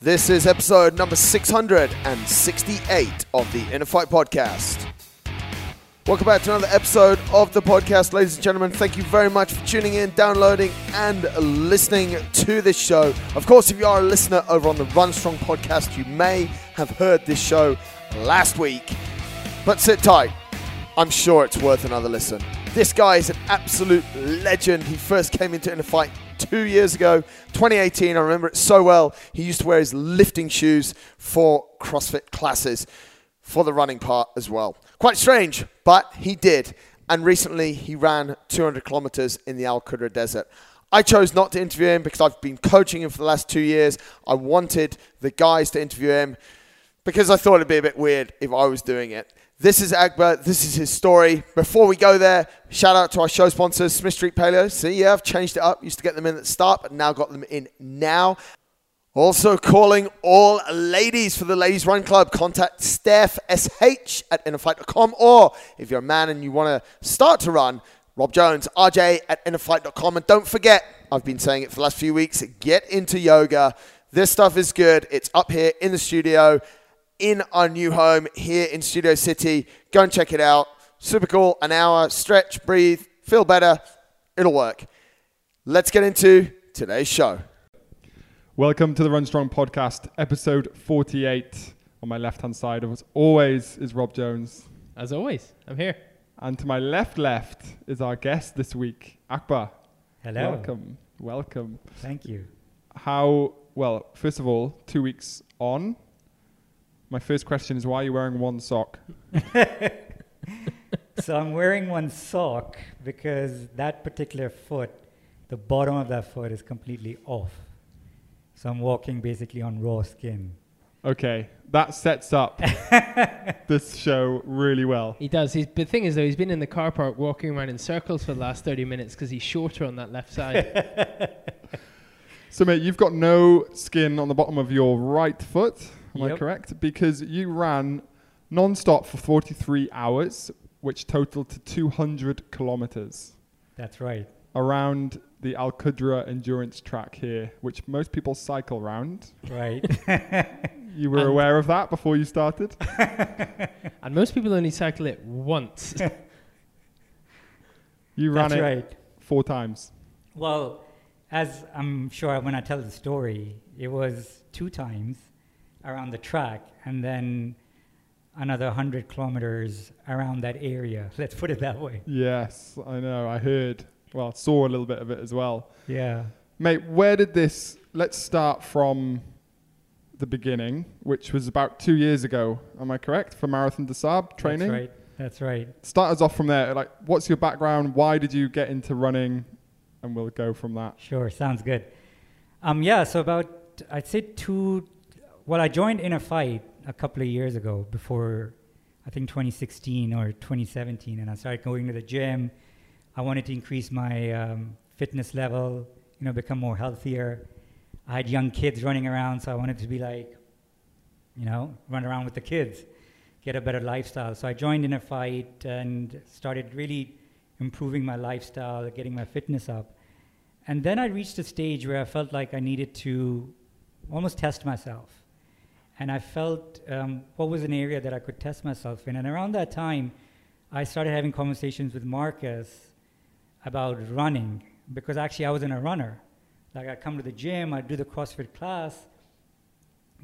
This is episode number 668 of the Inner Fight Podcast. Welcome back to another episode of the podcast, ladies and gentlemen. Thank you very much for tuning in, downloading, and listening to this show. Of course, if you are a listener over on the Run Strong podcast, you may have heard this show last week. But sit tight, I'm sure it's worth another listen. This guy is an absolute legend. He first came into Inner Fight two years ago, 2018. I remember it so well. He used to wear his lifting shoes for CrossFit classes for the running part as well. Quite strange, but he did. And recently he ran 200 kilometers in the Al Qudra Desert. I chose not to interview him because I've been coaching him for the last two years. I wanted the guys to interview him because I thought it'd be a bit weird if I was doing it. This is Akbar. This is his story. Before we go there, shout out to our show sponsors, Smith Street Paleo. See, yeah, I've changed it up. Used to get them in at the start, but now got them in now. Also calling all ladies for the Ladies Run Club. Contact Steph SH at innerfight.com. Or if you're a man and you want to start to run, Rob Jones, RJ at innerfight.com. And don't forget, I've been saying it for the last few weeks, get into yoga. This stuff is good. It's up here in the studio in our new home here in Studio City. Go and check it out. Super cool. An hour, stretch, breathe, feel better. It'll work. Let's get into today's show. Welcome to the Run Strong podcast, episode 48. On my left hand side, as always, is Rob Jones. As always, I'm here. And to my left, left is our guest this week, Akbar. Hello. Welcome. Welcome. Thank you. How, well, first of all, two weeks on. My first question is why are you wearing one sock? so I'm wearing one sock because that particular foot, the bottom of that foot is completely off. So I'm walking basically on raw skin. Okay, that sets up this show really well. He does. He's, the thing is, though, he's been in the car park walking around in circles for the last 30 minutes because he's shorter on that left side. so, mate, you've got no skin on the bottom of your right foot. Am Yep. I correct? Because you ran non-stop for 43 hours, which totaled to 200 kilometers That's right. around the Al Qudra endurance track here, which most people cycle round. Right. You were And- aware of that before you started? and most people only cycle it once. You ran That's it right. four times. Well, as I'm sure when I tell the story, it was two times around the track and then another 100 kilometers around that area. Let's put it that way. Yes, I know. I heard. Well, saw a little bit of it as well. Yeah. Mate, where did this? Let's start from the beginning, which was about two years ago. Am I correct? For Marathon des Sables training. That's right. That's right. Start us off from there. Like, what's your background? Why did you get into running? And we'll go from that. Sure, sounds good. Um, yeah, so about I'd say two. Well, I joined Inner Fight a couple of years ago, before I think 2016 or 2017, and I started going to the gym. I wanted to increase my um, fitness level, you know, become more healthier. I had young kids running around, so I wanted to be like, you know, run around with the kids, get a better lifestyle. So I joined Inner Fight and started really improving my lifestyle, getting my fitness up. And then I reached a stage where I felt like I needed to almost test myself. And I felt um, what was an area that I could test myself in. And around that time, I started having conversations with Marcus about running because actually I wasn't a runner. Like I'd come to the gym, I'd do the CrossFit class,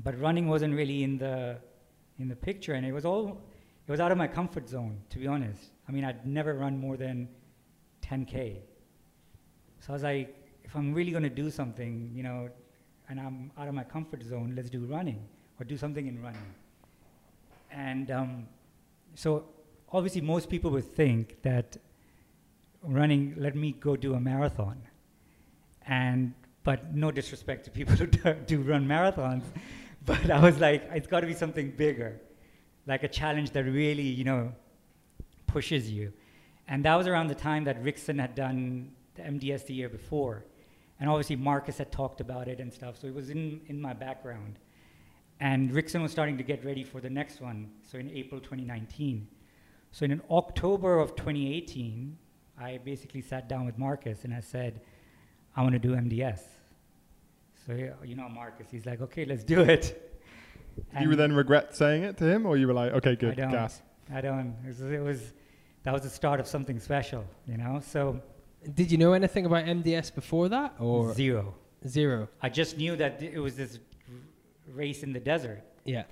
but running wasn't really in the in the picture, and it was all it was out of my comfort zone, to be honest. I mean, I'd never run more than 10k. So I was like, if I'm really going to do something, you know, and I'm out of my comfort zone, let's do running or do something in running. And um, so obviously, most people would think that running, let me go do a marathon. And but no disrespect to people who do, do run marathons, but I was like, it's got to be something bigger, like a challenge that really, you know, pushes you. And that was around the time that Rickson had done the MDS the year before. And obviously Marcus had talked about it and stuff, so it was in, in my background. And Rickson was starting to get ready for the next one, so in April 2019. So in October of 2018, I basically sat down with Marcus and I said, I want to do MDS. So you know Marcus, he's like, okay, let's do it. Did you then regret saying it to him, or you were like, okay, good, I don't. gas? I don't. It was, it was that was the start of something special, you know. So Did you know anything about MDS before that, or zero. zero? I just knew that it was this race in the desert, Yeah.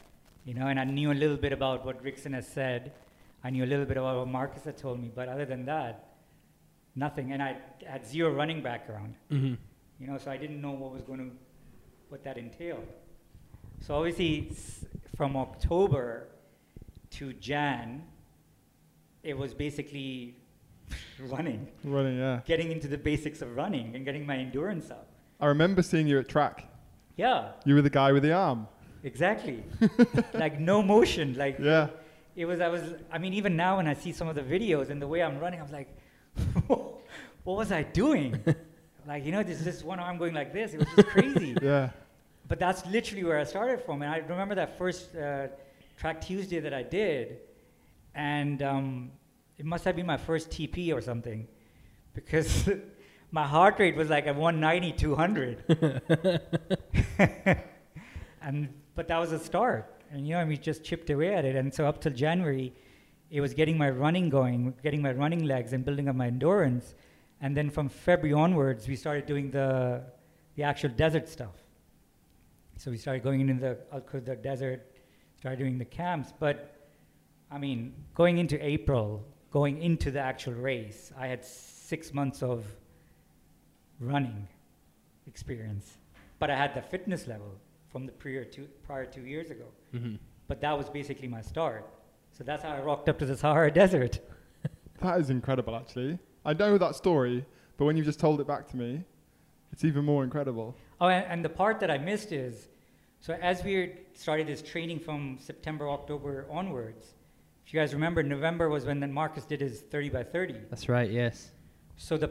you know, and I knew a little bit about what Rickson has said. I knew a little bit about what Marcus had told me, but other than that, nothing. And I had zero running background, Mm-hmm. you know, so I didn't know what was going to, what that entailed. So obviously, from October to Jan, it was basically running, Running, yeah. getting into the basics of running and getting my endurance up. I remember seeing you at track. Yeah, You were the guy with the arm. exactly. like no motion. Like Yeah. it was. I was. I mean, even now when I see some of the videos and the way I'm running, I'm like, what was I doing? like you know, there's this one arm going like this. It was just crazy. Yeah. but that's literally where I started from. And I remember that first uh, track Tuesday that I did, and um, it must have been my first TP or something, because my heart rate was like at 190, 200. and but that was a start, and you know, and we just chipped away at it. And so up till January, it was getting my running going, getting my running legs, and building up my endurance. And then from February onwards, we started doing the the actual desert stuff. So we started going into the Al Qudra desert, started doing the camps. But I mean, going into April, going into the actual race, I had six months of running experience. But I had the fitness level from the prior two, prior two years ago. Mm-hmm. But that was basically my start. So that's how I rocked up to the Sahara Desert. That is incredible, actually. I know that story, but when you just told it back to me, it's even more incredible. Oh, and, and the part that I missed is, so as we started this training from September, October onwards, if you guys remember, November was when then Marcus did his 30 by 30. That's right. Yes. So the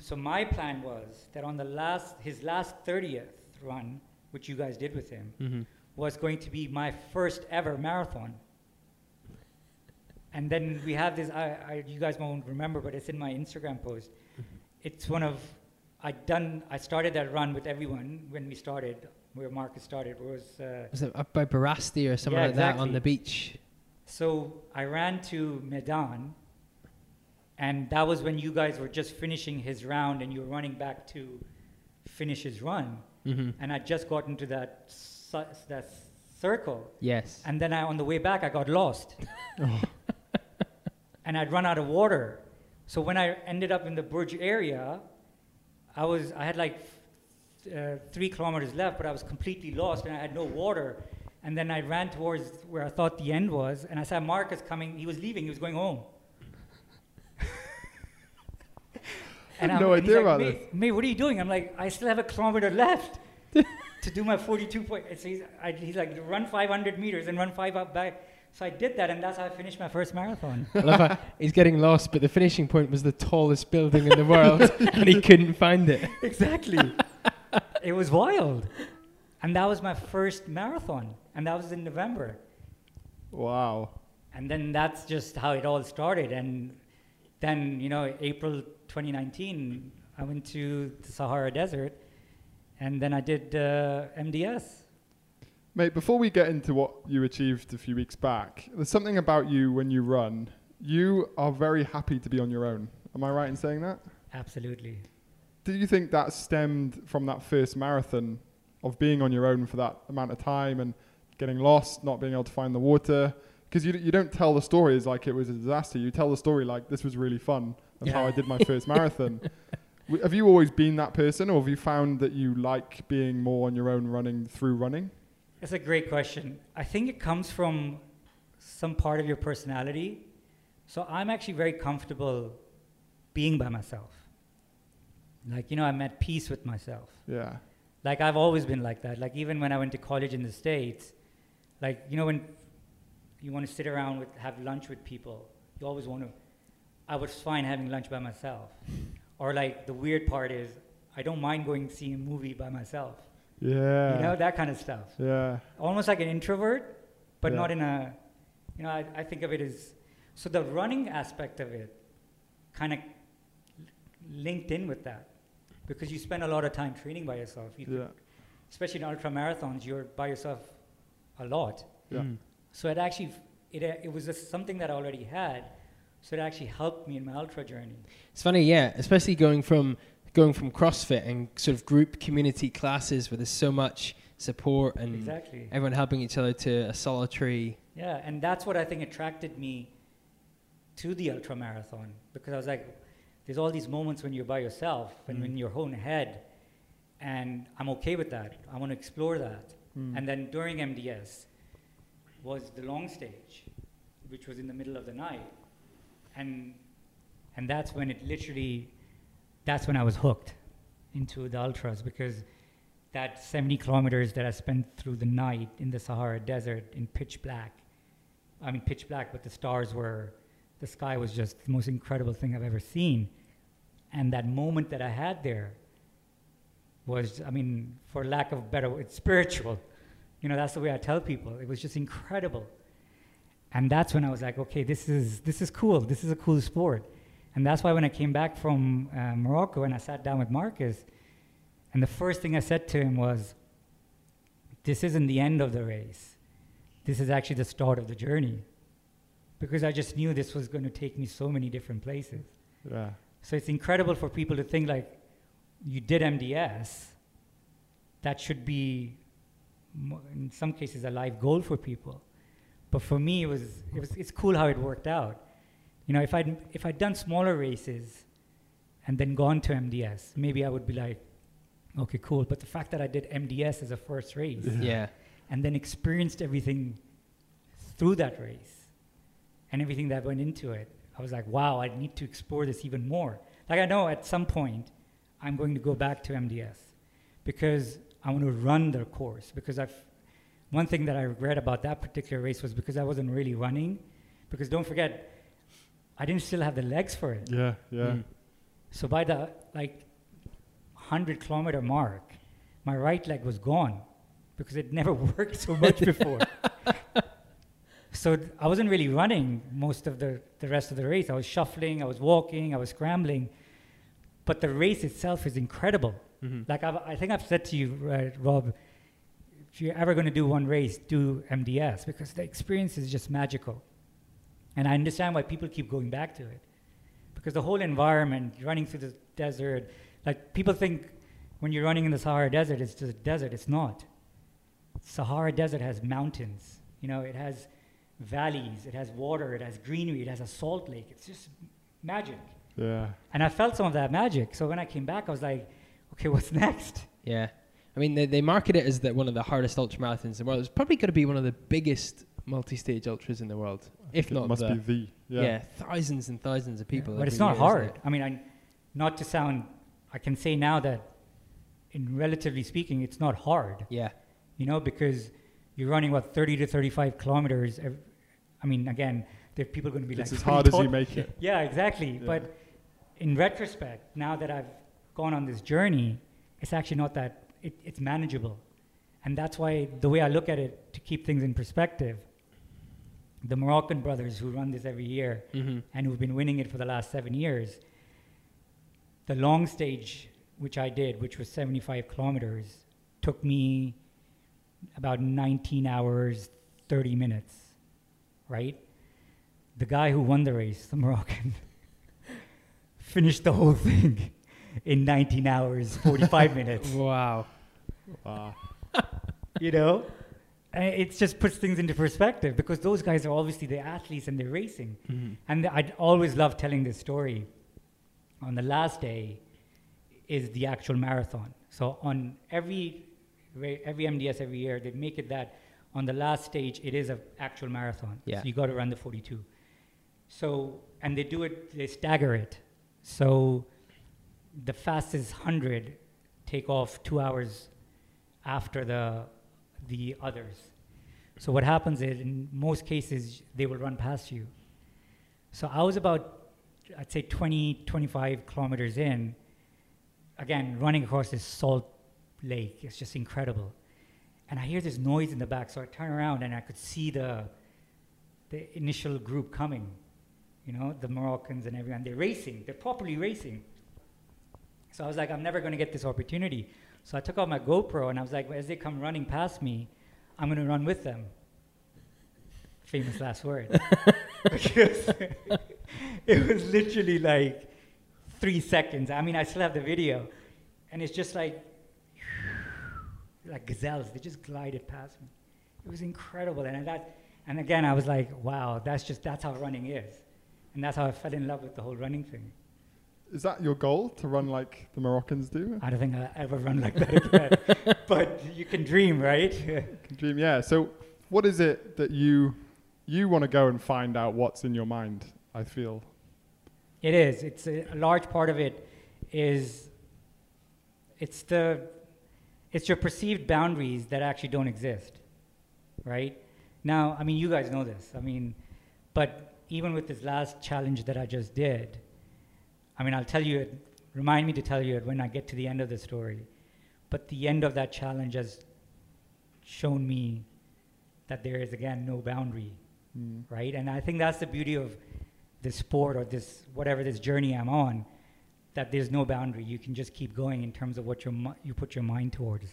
so my plan was that on the last his last 30th run, which you guys did with him, Mm-hmm. was going to be my first ever marathon. And then we have this. I, I you guys won't remember, but it's in my Instagram post. It's one of I done. I started that run with everyone when we started, where Marcus started. Was uh, Was it up by Barasti or something Yeah, like that on the beach? So I ran to Meydan, and that was when you guys were just finishing his round, and you were running back to finish his run. Mm-hmm. And I just got into that ci- that circle, Yes. and then I, on the way back, I got lost. Oh. and I'd run out of water. So when I ended up in the Burj area, I was I had like uh, three kilometers left, but I was completely lost and I had no water. And then I ran towards where I thought the end was, and I saw Marcus coming. He was leaving. He was going home. and had no idea like, about mate, mate, what are you doing? I'm like, I still have a kilometer left to do my 42 point. So he's, I, he's like, run 500 meters and run five up back. So I did that, and that's how I finished my first marathon. I love how he's getting lost, but the finishing point was the tallest building in the world, and he couldn't find it. exactly. it was wild. And that was my first marathon. And that was in November. Wow. And then that's just how it all started. And then, you know, April 2019, I went to the Sahara Desert. And then I did uh, MDS. Mate, before we get into what you achieved a few weeks back, there's something about you when you run. You are very happy to be on your own. Am I right in saying that? Absolutely. Do you think that stemmed from that first marathon of being on your own for that amount of time and getting lost, not being able to find the water? Because you, you don't tell the stories like it was a disaster. You tell the story like this was really fun. That's how I did my first marathon. W- Have you always been that person, or have you found that you like being more on your own running through running? That's a great question. I think it comes from some part of your personality. So I'm actually very comfortable being by myself. Like, you know, I'm at peace with myself. Yeah. Like, I've always been like that. Like, even when I went to college in the States, like, you know, when you want to sit around with, have lunch with people, you always want to. I was fine having lunch by myself. Or, like, the weird part is, I don't mind going see a movie by myself. Yeah. You know, that kind of stuff Yeah. almost like an introvert, but Yeah. not in a, you know, I, I think of it as, so the running aspect of it kind of linked in with that because you spend a lot of time training by yourself. You Yeah. could especially in ultra marathons, you're by yourself a lot. Yeah. Mm. So it actually, it, uh, it was just something that I already had. So it actually helped me in my ultra journey. It's funny, yeah, especially going from going from CrossFit and sort of group community classes where there's so much support and Exactly. everyone helping each other to a solitary. Yeah, and that's what I think attracted me to the ultra marathon because I was like, there's all these moments when you're by yourself and Mm. when you're own head, and I'm okay with that. I want to explore that. Mm. And then during MDS was the long stage, which was in the middle of the night, and and that's when it literally, that's when I was hooked into the ultras because that 70 kilometers that I spent through the night in the Sahara Desert in pitch black. I mean, pitch black, but the stars were, the sky was just the most incredible thing I've ever seen. And that moment that I had there was, I mean, for lack of better word, spiritual. You know, that's the way I tell people. It was just incredible. And that's when I was like, okay, this is, this is cool. This is a cool sport. And that's why when I came back from uh, Morocco and I sat down with Marcus, and the first thing I said to him was, This isn't the end of the race. This is actually the start of the journey. Because I just knew this was going to take me so many different places. Yeah. So it's incredible for people to think like, you did MDS. That should be, in some cases, a life goal for people. But for me, it was, it was it's cool how it worked out. You know, if I'd, if I'd done smaller races and then gone to MDS, maybe I would be like, okay, cool. But the fact that I did MDS as a first race Yeah. and then experienced everything through that race and everything that went into it, I was like, wow, I need to explore this even more. Like, I know at some point I'm going to go back to MDS because I want to run the course. Because I've, one thing that I regret about that particular race was because I wasn't really running. Because don't forget, I didn't still have the legs for it. Yeah. Yeah. Mm. So by the like 100 kilometer mark, my right leg was gone because it never worked so much before. so th- I wasn't really running most of the, the rest of the race. I was shuffling, I was walking, I was scrambling. But the race itself is incredible. Mhm. Like I've, I think I've said to you, uh, Rob, if you're ever going to do one race, do MDS because the experience is just magical. And I understand why people keep going back to it because the whole environment, running through the desert, like people think when you're running in the Sahara Desert, it's just a desert. It's not. Sahara Desert has mountains. You know, it has valleys, it has water, it has greenery, it has a salt lake. It's just magic. Yeah. And I felt some of that magic. So when I came back, I was like, okay, what's next? Yeah. I mean, they, they market it as the, one of the hardest ultramarathons in the world. It's probably going to be one of the biggest multi-stage ultras in the world, if It not must the. be the. yeah. Yeah. thousands and thousands of people. but it's not year, hard. it? I mean, I, not to sound, I can say now that, in relatively speaking, it's not hard. Yeah. you know, because you're running what 30 to 35 kilometers. ev- I mean, again, there are people going to be It's like, as hard as you make it. Yeah, exactly. Yeah. But in retrospect, now that I've gone on this journey, it's actually not that it, it's manageable, and that's why the way I look at it to keep things in perspective. The Moroccan brothers who run this every year Mm-hmm. and who've been winning it for the last seven years. The long stage, which I did, which was 75 kilometers, took me about 19 hours, 30 minutes, right? The guy who won the race, the Moroccan, finished the whole thing in 19 hours, 45 minutes, Wow. Wow. you know? It just puts things into perspective because those guys are obviously the athletes and they're racing. Mm-hmm. And I'd always love telling this story. On the last day is the actual marathon. So on every every MDS every year, they make it that on the last stage it is an actual marathon. Yeah. So you got to run the 42. So and they do it, they stagger it. So the fastest 100 take off two hours after the the others. So what happens is, in most cases, they will run past you. So I was about, I'd say 20, 25 kilometers in, again, running across this salt lake. It's just incredible. And I hear this noise in the back, so I turn around and I could see the, the initial group coming. You know, the Moroccans and everyone. They're racing. They're properly racing. So I was like, I'm never going to get this opportunity. So I took out my GoPro and I was like, as they come running past me, I'm going to run with them. Famous last word. because it was literally like three seconds. I mean, I still have the video. And it's just like, like gazelles. They just glided past me. It was incredible. And that, and again, I was like, wow, that's just, that's how running is. And that's how I fell in love with the whole running thing. Is that your goal to run like the Moroccans do? I don't think I'll ever run like that again. but you can dream, right? Can dream, yeah. So, what is it that you you want to go and find out what's in your mind? I feel It is. It's a, a large part of it is it's the it's your perceived boundaries that actually don't exist. Right? Now, I mean you guys know this. I mean, but even with this last challenge that I just did, I mean I'll tell you it remind me to tell you it when I get to the end of the story. But the end of that challenge has shown me that there is again no boundary mm. right? And I think that's the beauty of this sport or this whatever this journey I'm on, that there's no boundary. You can just keep going in terms of what your mi- you put your mind towards.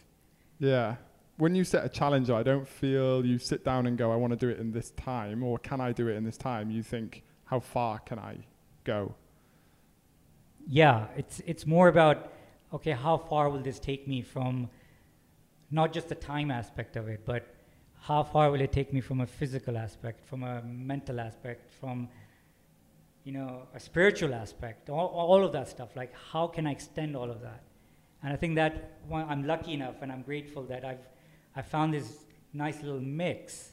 yeah. When you set a challenge, I don't feel you sit down and go, "I want to do it in this time," or "Can I do it in this time?" You think, "How far can I go?" Yeah, it's it's more about okay, how far will this take me from not just the time aspect of it, but how far will it take me from a physical aspect, from a mental aspect, from you know a spiritual aspect, all, all of that stuff. Like how can I extend all of that? And I think that one, I'm lucky enough, and I'm grateful that I've I found this nice little mix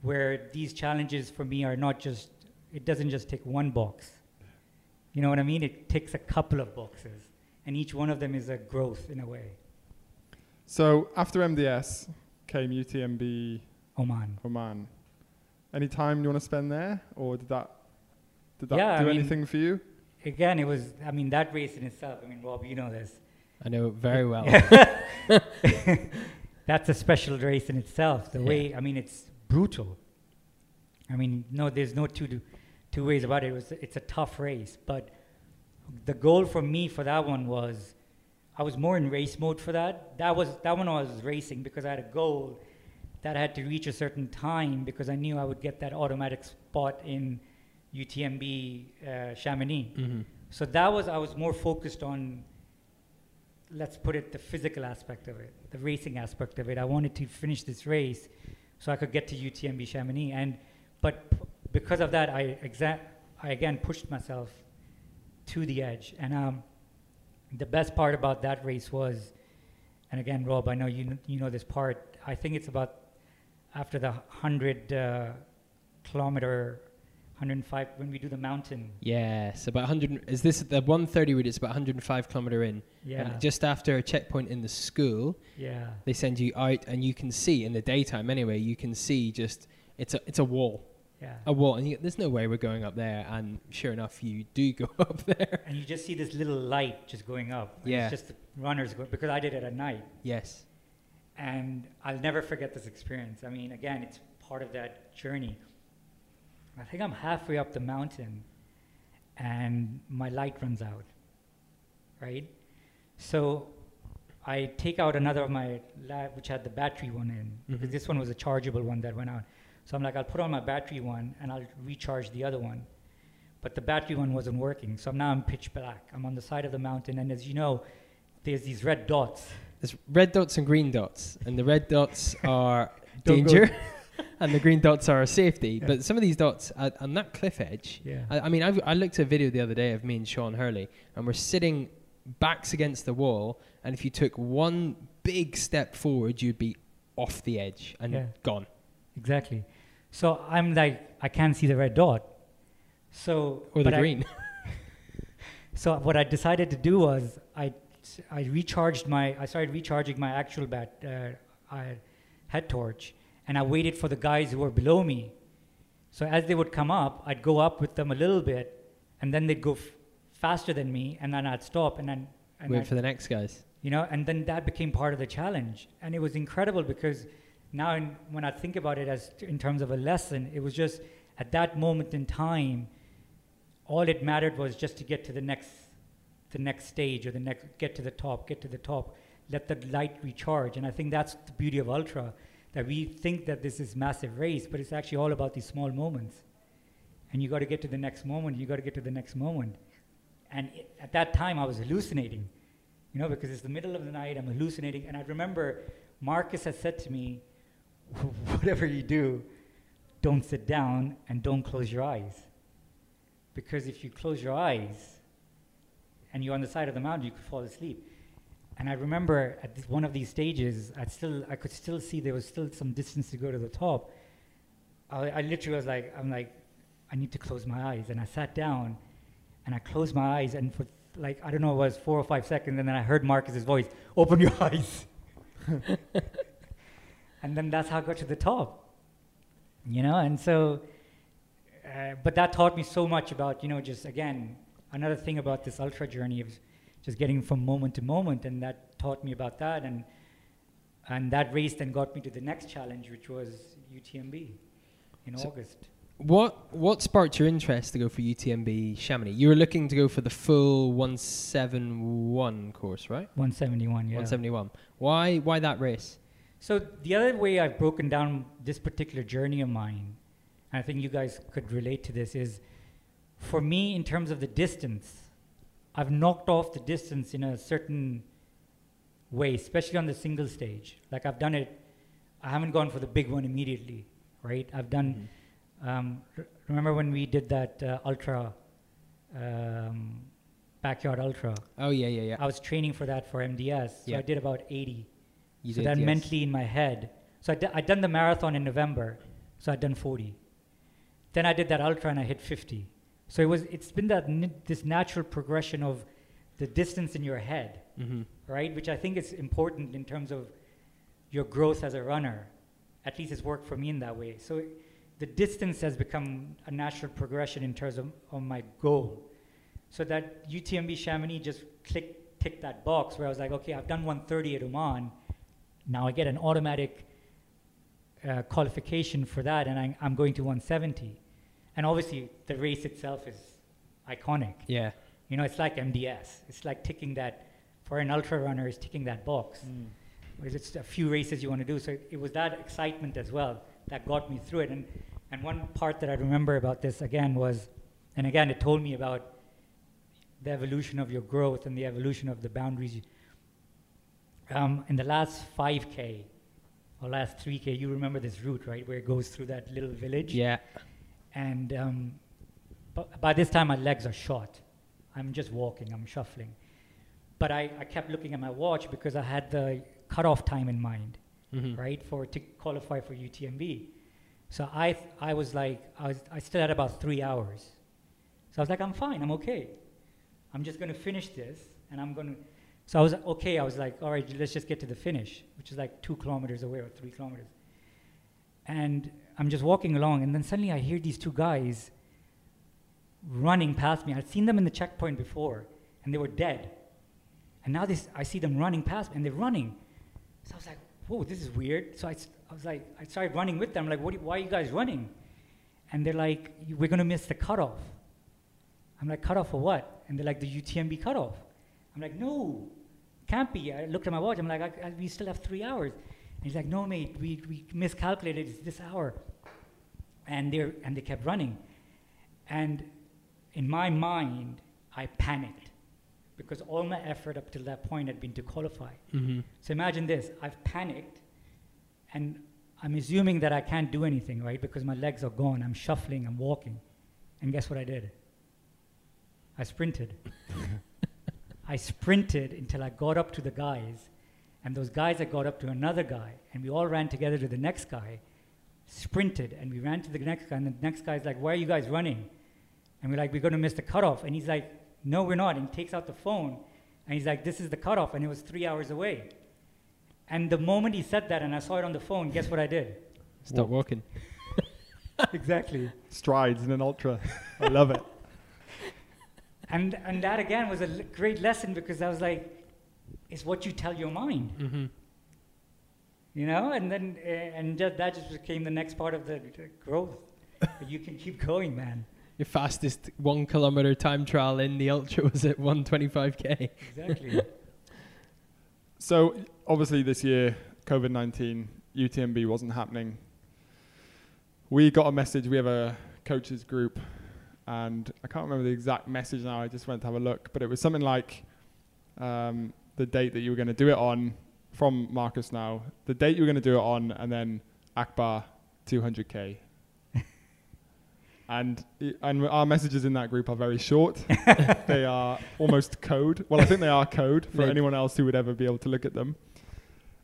where these challenges for me are not just it doesn't just take one box. You know what I mean? It ticks a couple of boxes, and each one of them is a growth in a way. So after MDS came UTMB Oman. Oman. Any time you want to spend there, or did that did that Yeah, I do mean- anything for you? Again, it was. I mean, that race in itself. I mean, Rob, you know this. I know it very well. That's a special race in itself. The Yeah. way. I mean, it's brutal. I mean, no, there's no two two ways about it. it was, it's a tough race, but the goal for me for that one was, I was more in race mode for that. That was that one I was racing because I had a goal that I had to reach a certain time because I knew I would get that automatic spot in UTMB uh, Chamonix. hmm So that was I was more focused on let's put it the physical aspect of it, the racing aspect of it. I wanted to finish this race so I could get to UTMB Chamonix and but because of that I exa- I again pushed myself to the edge and um, the best part about that race was and again Rob I know you kn- you know this part I think it's about after the 100 uh, kilometer 105 when we do the mountain Yes, about 100. Is this the 130 route? It's about 105 kilometer in. yeah And just after a checkpoint in the school, yeah they send you out, and you can see in the daytime anyway. You can see just it's a it's a wall, yeah a wall, and you, there's no way we're going up there. And sure enough, you do go up there. and you just see this little light just going up. Yeah. It's just the runners because I did it at night. Yes. And I'll never forget this experience. I mean, again, it's part of that journey. I think I'm halfway up the mountain and my light runs out. Right? So I take out another of my lab which had the battery one in. Because Mhm. this one was a chargeable one that went out. So I'm like, I'll put on my battery one and I'll recharge the other one. But the battery one wasn't working. So now I'm pitch black. I'm on the side of the mountain and as you know, there's these red dots. There's red dots and green dots, and the red dots are danger, and the green dots are safety. Yeah. But some of these dots at, on that cliff edge, Yeah. I, I mean, I've, I looked at a video the other day of me and Sean Hurley, and we're sitting backs against the wall, and if you took one big step forward, you'd be off the edge and Yeah. gone. Exactly. So I'm like, I can't see the red dot. So Or the but I- green. so what I decided to do was I, I recharged my, I started recharging my actual bat, uh, I, head torch, and I waited for the guys who were below me. So as they would come up, I'd go up with them a little bit, and then they'd go f- faster than me, and then I'd stop, and then and Wait I'd- for the next guys. you know and then that became part of the challenge and it was incredible because now in, when i think about it as t- in terms of a lesson it was just at that moment in time all it mattered was just to get to the next the next stage or the next get to the top get to the top let the light recharge. And I think that's the beauty of ultra, that we think that this is massive race, but it's actually all about these small moments. And you got to get to the next moment. You got to get to the next moment. And it, at that time, I was hallucinating, you know, because it's the middle of the night. I'm hallucinating, and I remember Marcus had said to me, "Whatever you do, don't sit down and don't close your eyes, because if you close your eyes and you're on the side of the mountain, you could fall asleep." And I remember at one of these stages, I still I could still see there was still some distance to go to the top. I, I literally was like, I'm like, I need to close my eyes, and I sat down, and I closed my eyes, and for like I don't know, it was four or five seconds, and then I heard Marcus's voice, "Open your eyes," and then that's how I got to the top. You know, and so, uh, but that taught me so much about you know just again another thing about this ultra journey of just getting from moment to moment, and that taught me about that, and and that race then got me to the next challenge, which was UTMB in So- August. What what sparked your interest to go for UTMB Chamonix? You were looking to go for the full 171 course, right? 171, yeah. 171. Why why that race? So the other way I've broken down this particular journey of mine, and I think you guys could relate to this, is for me in terms of the distance, I've knocked off the distance in a certain way, especially on the single stage. Like I've done it, I haven't gone for the big one immediately, right? I've done. Um, r- remember when we did that uh, ultra, um, backyard ultra? Oh yeah, yeah, yeah. I was training for that for MDS, so Yeah. I did about 80 You so that yes. mentally in my head. So I d- I'd done the marathon in November, so I'd done 40. Then I did that ultra and I hit 50. So it was, it's been that n- this natural progression of the distance in your head, Mhm. right? Which I think is important in terms of your growth as a runner. At least it's worked for me in that way. So the distance has become a natural progression in terms of, of my goal. So that UTMB Chamonix just click ticked that box where I was like, okay, I've done 130 at Oman. Now I get an automatic uh, qualification for that, and I, I'm going to 170. And obviously, the race itself is iconic. Yeah. You know, it's like MDS. It's like ticking that for an ultra runner is ticking that box. Because it's a few races you want to do. So it was that excitement as well that got me through it. And and one part that I remember about this again was, and again it told me about the evolution of your growth and the evolution of the boundaries. you- Um, in the last 5K or last 3K, you remember this route, right, where it goes through that little village Yeah. and um, by this time my legs are shot. I'm just walking, I'm shuffling. But I, I kept looking at my watch because I had the cutoff time in mind, Mhm. right, for to qualify for UTMB. So I, th- I was like, I, was, I still had about three hours. So I was like, I'm fine, I'm okay. I'm just going to finish this, and I'm going to. So I was okay. I was like, all right, let's just get to the finish, which is like two kilometers away or three kilometers. And I'm just walking along, and then suddenly I hear these two guys running past me. I'd seen them in the checkpoint before, and they were dead. And now this, I see them running past me, and they're running. So I was like, whoa, this is weird. So I, I was like, I started running with them. like, what, why are you guys running? And they're like, we're going to miss the cutoff. I'm like, cutoff for what? And they're like, the UTMB cutoff. I'm like, no, can't be. I looked at my watch. I'm like, I, I, we still have three hours. And he's like, no, mate, we, we miscalculated. It's this hour. And, they're, and they kept running. And in my mind, I panicked because all my effort up till that point had been to qualify. Mhm. So imagine this I've panicked and I'm assuming that I can't do anything, right? Because my legs are gone. I'm shuffling, I'm walking. And guess what I did? I sprinted. I sprinted until I got up to the guys. And those guys, I got up to another guy. And we all ran together to the next guy, sprinted, and we ran to the next guy. And the next guy's like, Why are you guys running? And we're like, We're going to miss the cutoff. And he's like, No, we're not. And he takes out the phone. And he's like, This is the cutoff. And it was three hours away. And the moment he said that and I saw it on the phone, guess what I did? Stop walking. exactly. Strides in an ultra. I love it. And, and that again was a l- great lesson because I was like, it's what you tell your mind, Mm-hmm. you know? And then, uh, and just, that just became the next part of the, the growth. But you can keep going, man. Your fastest one kilometer time trial in the ultra was at 125k. Exactly. So obviously this year, COVID nineteen, UTMB wasn't happening. We got a message. We have a coaches group, and I can't remember the exact message now. I just went to have a look, but it was something like um, the date that you were going to do it on from Marcus. Now the date you were going to do it on, and then Akbar 200k. and and our messages in that group are very short. they are almost code. Well, I think they are code for Maybe. anyone else who would ever be able to look at them.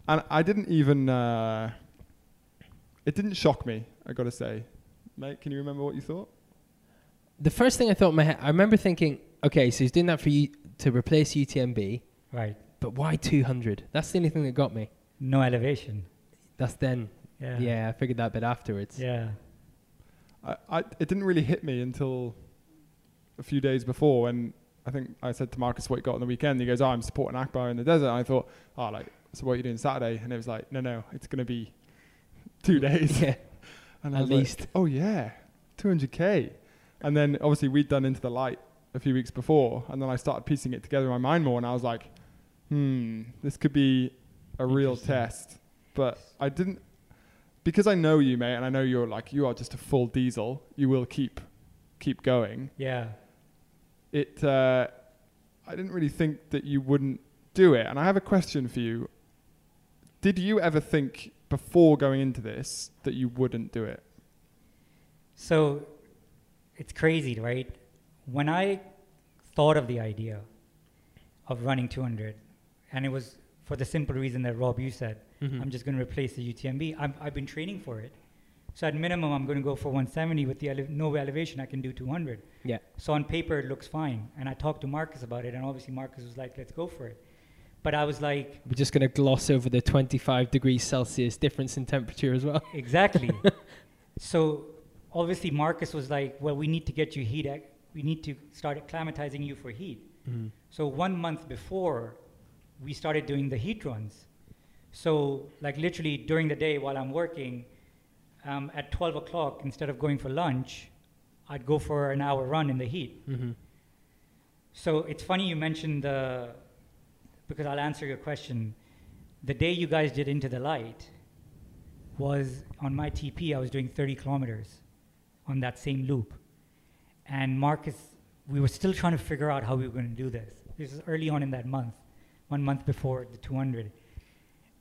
And I didn't even. Uh, it didn't shock me. I got to say, mate. Can you remember what you thought? The first thing I thought in my head, I remember thinking, okay, so he's doing that for you to replace UTMB, Right. but why 200? That's the only thing that got me. No elevation. That's then. Yeah. Yeah, I figured that bit afterwards. Yeah. I, I it didn't really hit me until a few days before when I think I said to Marcus what he got on the weekend. He goes, "Oh, I'm supporting Akbar in the desert." And I thought, "Oh, like so what are you doing Saturday?" And it was like, "No, no, it's going to be two days." yeah. And I At was like, least. oh yeah, 200k. And then obviously we'd done Into the Light a few weeks before, and then I started piecing it together in my mind more, and I was like, hmm, this could be a real test. But I didn't, because I know you, mate, and I know you're like you are just a full diesel. You will keep, keep going. Yeah. It, uh, I didn't really think that you wouldn't do it. And I have a question for you. Did you ever think before going into this that you wouldn't do it? So it's crazy, right? When I thought of the idea of running 200, and it was for the simple reason that Rob, you said, Mhm. I'm just going to replace the UTMB. I'm, I've been training for it. So at minimum, I'm going to go for 170 with the ele- no elevation. I can do 200. Yeah. So on paper, it looks fine. And I talked to Marcus about it, and obviously Marcus was like, "Let's go for it." But I was like, We're just going to gloss over the 25 degrees Celsius difference in temperature as well. Exactly. so obviously Marcus was like, well, we need to get you heat. ac- We need to start acclimatizing you for heat. Mhm. So one month before, we started doing the heat runs. So like literally during the day while I'm working, um, at 12 o'clock, instead of going for lunch, I'd go for an hour run in the heat. Mhm. So it's funny you mentioned the, because I'll answer your question. The day you guys did Into the Light was on my TP, I was doing 30 kilometers on that same loop. And Marcus, we were still trying to figure out how we were going to do this. This is early on in that month, one month before the 200.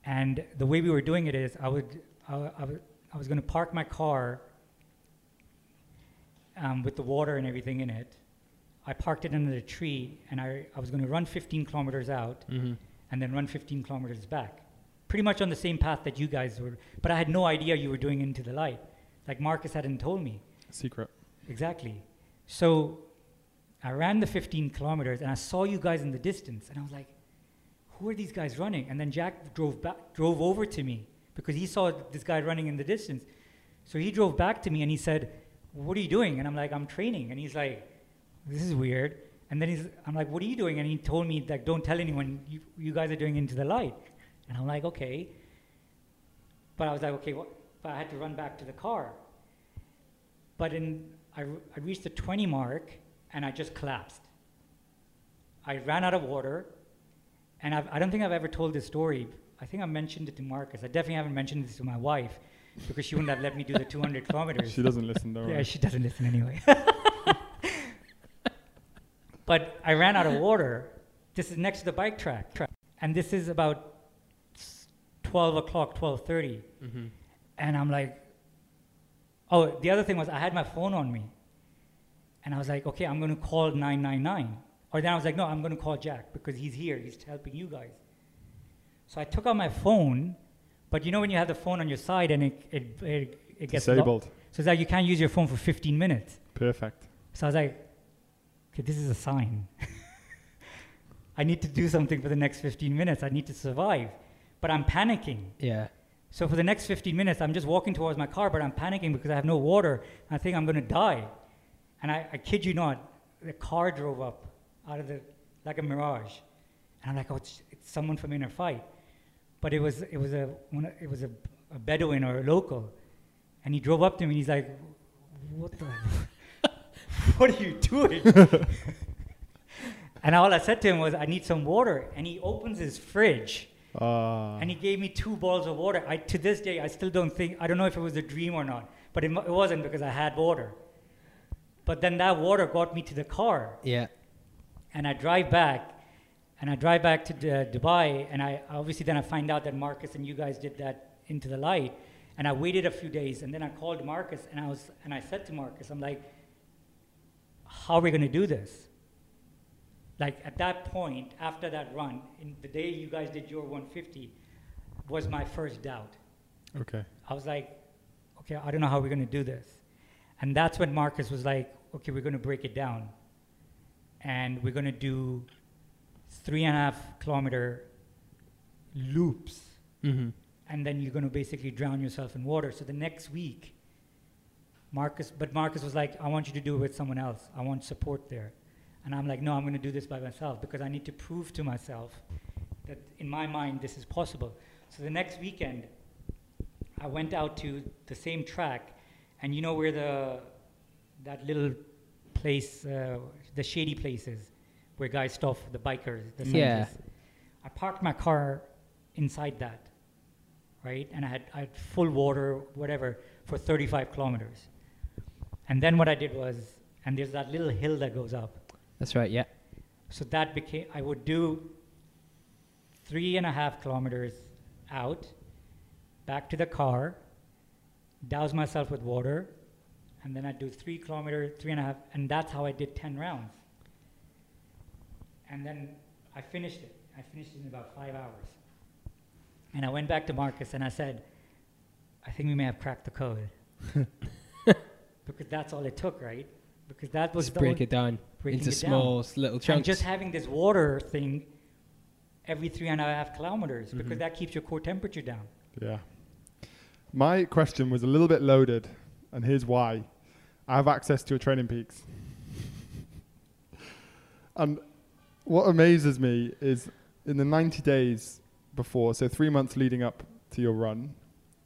And the way we were doing it is I would, I, I, I was going to park my car um, with the water and everything in it. I parked it under the tree, and I, I was going to run 15 kilometers out Mhm. and then run 15 kilometers back. Pretty much on the same path that you guys were, but I had no idea you were doing into the light. Like Marcus hadn't told me. Secret. Exactly. So I ran the 15 kilometers and I saw you guys in the distance, and I was like, who are these guys running? And then Jack drove back, drove over to me because he saw this guy running in the distance. So he drove back to me and he said, "What are you doing?" And I'm like, "I'm training." And he's like, "This is weird." And then he's, I'm like, "What are you doing?" And he told me like, "Don't tell anyone. You, you guys are doing into the light." And I'm like, "Okay." But I was like, "Okay." But I had to run back to the car. But in I, r- I reached the 20 mark and I just collapsed. I ran out of water, and I've, I don't think I've ever told this story. I think I mentioned it to Marcus. I definitely haven't mentioned this to my wife because she wouldn't have let me do the 200 kilometers. She doesn't listen, don't Yeah, worry. she doesn't listen anyway. but I ran out of water. This is next to the bike track, track. and this is about 12 o'clock, 12:30, Mhm. and I'm like, oh, the other thing was I had my phone on me, and I was like, okay, I'm going to call 999, or then I was like, no, I'm going to call Jack because he's here, he's helping you guys. So I took out my phone, but you know when you have the phone on your side and it it it, it gets locked? Disabled. So it's like you can't use your phone for 15 minutes. Perfect. So I was like, okay, this is a sign. I need to do something for the next 15 minutes. I need to survive. But I'm panicking. Yeah. So for the next 15 minutes, I'm just walking towards my car, but I'm panicking because I have no water. I think I'm going to die. And I, I kid you not, the car drove up out of the, like a mirage. And I'm like, oh, it's, it's someone from Inner Fight. But it was, it was, a, it was a, a Bedouin or a local. And he drove up to me and he's like, what the, what are you doing? and all I said to him was, I need some water. And he opens his fridge Ah. and he gave me two balls of water. I to this day I still don't think I don't know if it was a dream or not, but it, it wasn't because I had water. But then that water got me to the car, Yeah. and I drive back, and I drive back to Du- Dubai, and I obviously then I find out that Marcus and you guys did that into the light, and I waited a few days, and then I called Marcus, and I was and I said to Marcus, I'm like, how are we going to do this? Like at that point, after that run, in the day you guys did your 150, was my first doubt. Okay. I was like, okay, I don't know how we're going to do this. And that's when Marcus was like, okay, we're going to break it down. And we're going to do three and a half kilometer loops. Mm-hmm. And then you're going to basically drown yourself in water. So the next week, Marcus, but Marcus was like, I want you to do it with someone else. I want support there. And I'm like, no, I'm going to do this by myself because I need to prove to myself that in my mind this is possible. So the next weekend, I went out to the same track, and you know where the that little place, uh, the shady places, where guys stop the bikers, the Yeah. I parked my car inside that, right? And I had I had full water, whatever, for 35 kilometers. And then what I did was, and there's that little hill that goes up. That's right. Yeah. So that became, I would do three and a half kilometers out, back to the car, douse myself with water, and then I'd do three kilometers, three and a half, and that's how I did 10 rounds. And then I finished it. I finished it in about five hours. And I went back to Marcus and I said, I think we may have cracked the code. because that's all it took, right? Because that was Just break it down breaking into it small s- little chunks. and just having this water thing every three and a half kilometers because Mhm. that keeps your core temperature down. Yeah. My question was a little bit loaded, and here's why. I have access to a Training Peaks. and what amazes me is in the 90 days before, so three months leading up to your run,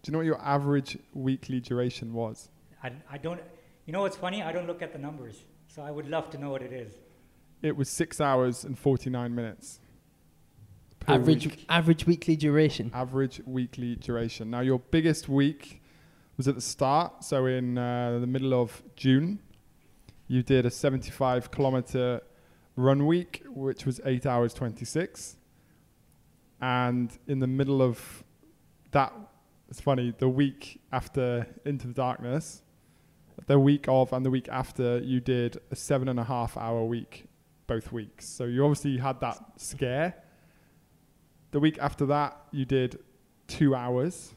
do you know what your average weekly duration was? I, I don't, you know what's funny? I don't look at the numbers. So I would love to know what it is. It was six hours and 49 minutes. average week. average weekly duration. average weekly duration. Now, your biggest week was at the start, so in uh, the middle of June, you did a 75 kilometer run week, which was 8 hours 26. And in the middle of that, it's funny, the week after Into the Darkness, the week of and the week after, you did a seven and a half hour week both weeks. So you obviously had that scare. The week after that, you did two hours.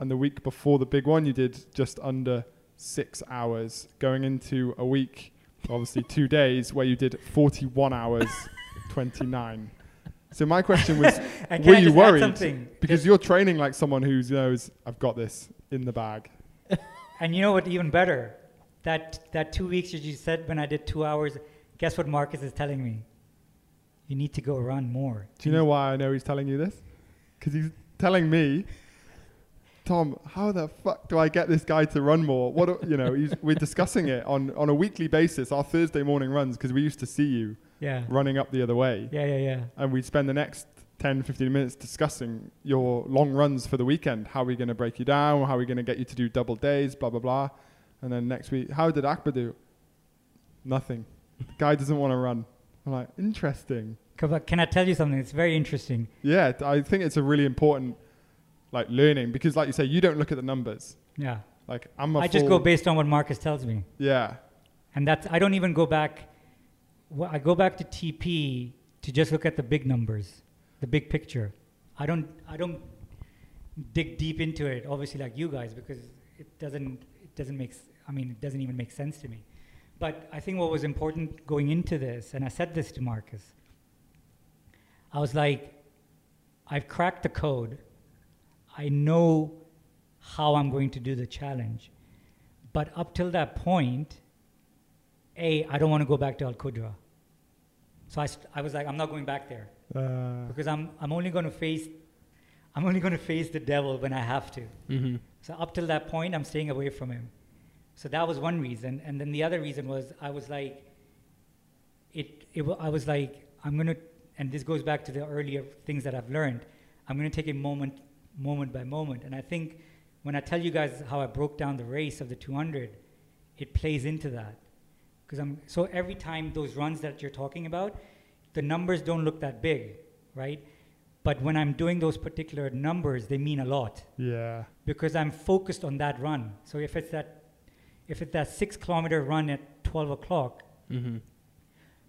And the week before the big one, you did just under six hours, going into a week, obviously two days, where you did 41 hours, 29. So my question was, were you worried? Because you're training like someone who knows, I've got this in the bag. And you know what? Even better, that that two weeks that you said when I did two hours. Guess what Marcus is telling me? You need to go run more. Do you know why I know he's telling you this? Because he's telling me, Tom, how the fuck do I get this guy to run more? What do- you know? He's, we're discussing it on on a weekly basis. Our Thursday morning runs because we used to see you Yeah. running up the other way, Yeah, yeah, yeah. and we'd spend the next 10, 15 minutes discussing your long runs for the weekend. How are we going to break you down? How are we going to get you to do double days? Blah blah blah. And then next week, how did Akbar do? Nothing. The guy doesn't want to run. I'm like, interesting. Can I- tell you something? It's very interesting. Yeah, I think it's a really important like learning because, like you say, you don't look at the numbers. Yeah. Like I'm a I just go based on what Marcus tells me. Yeah, And that's, I don't even go back, I go back to TP to just look at the big numbers, the big picture. I don't, I don't dig deep into it, obviously like you guys, because it doesn't, it doesn't make, I mean, it doesn't even make sense to me. But I think what was important going into this, and I said this to Marcus, I was like, I've cracked the code. I know how I'm going to do the challenge. But up till that point, A, I don't want to go back to Al Qudra. So I, st- I was like, I'm not going back there uh, because I'm, I'm only going to face I'm only going to face the devil when I have to. Mm-hmm. So up till that point, I'm staying away from him. So that was one reason, and then the other reason was I was like, it. it I was like, I'm gonna, and this goes back to the earlier things that I've learned. I'm going to take it moment, moment by moment. And I think when I tell you guys how I broke down the race of the 200, it plays into that. Because I'm so every time those runs that you're talking about, the numbers don't look that big, right? But when I'm doing those particular numbers, they mean a lot Yeah. because I'm focused on that run. So if it's that, if it's that six kilometer run at 12 o'clock, Mm-hmm.